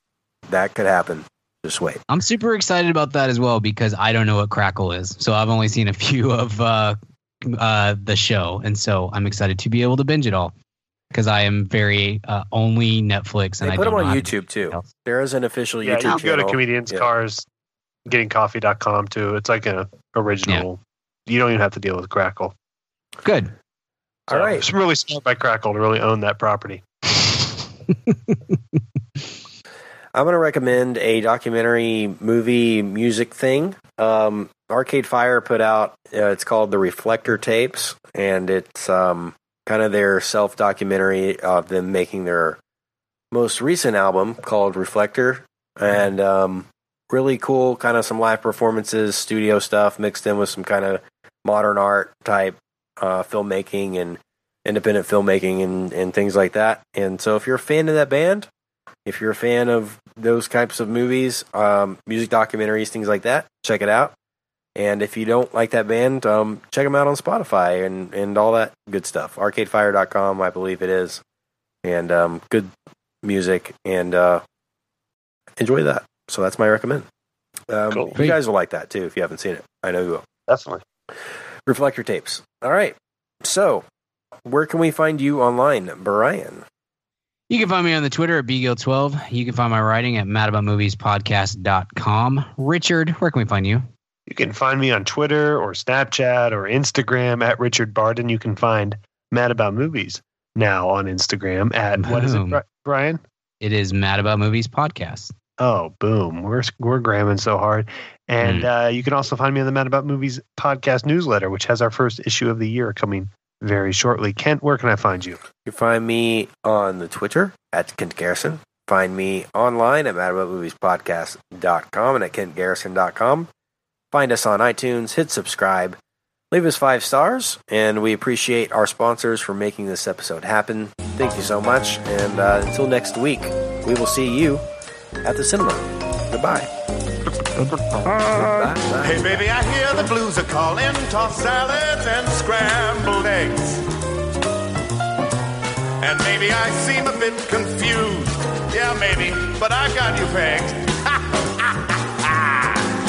That could happen. Just wait. I'm super excited about that as well because I don't know what Crackle is. So I've only seen a few of uh, uh, the show, and so I'm excited to be able to binge it all because I am very uh, only Netflix, and They I put don't them on how to do YouTube too. else. There is an official Yeah, YouTube you can go to channel. Comedians Yeah. Cars Gettingcoffee.com too. It's like an original. You don't even have to deal with Crackle. Good. All right. It's really smart by Crackle to really own that property. I'm going to recommend a documentary movie music thing. Um, Arcade Fire put out. Uh, it's called the Reflector Tapes, and it's um, kind of their self documentary of them making their most recent album called Reflector, and um, really cool. Kind of some live performances, studio stuff mixed in with some kind of modern art type uh, filmmaking and independent filmmaking and, and things like that. And so, if you're a fan of that band, if you're a fan of those types of movies, um, music documentaries, things like that, check it out. And if you don't like that band, um, check them out on Spotify and, and all that good stuff. Arcadefire.com, I believe it is. And um, good music and uh, enjoy that. So that's my recommend. Um, Cool. You guys will like that too if you haven't seen it. I know you will. Definitely. Reflector tapes. All right. So, where can we find you online, Brian? You can find me on the Twitter at bgill12. You can find my writing at madaboutmoviespodcast.com. Richard, where can we find you? You can find me on Twitter or Snapchat or Instagram at Richard Barden. You can find Mad About Movies now on Instagram at what is it, Brian? It is Mad About Movies Podcast. Oh, boom. We're we're gramming so hard. And uh, you can also find me on the Mad About Movies podcast newsletter, which has our first issue of the year coming very shortly. Kent, where can I find you? You can find me on the Twitter at Kent Garrison. Find me online at madaboutmoviespodcast.com and at kentgarrison.com. Find us on iTunes, hit subscribe, leave us five stars, and we appreciate our sponsors for making this episode happen. Thank you so much, and uh, until next week, we will see you at the cinema. Goodbye. Hey, baby, I hear the blues are calling. Tossed salads and scrambled eggs. And maybe I seem a bit confused. Yeah, maybe, but I got you pegged.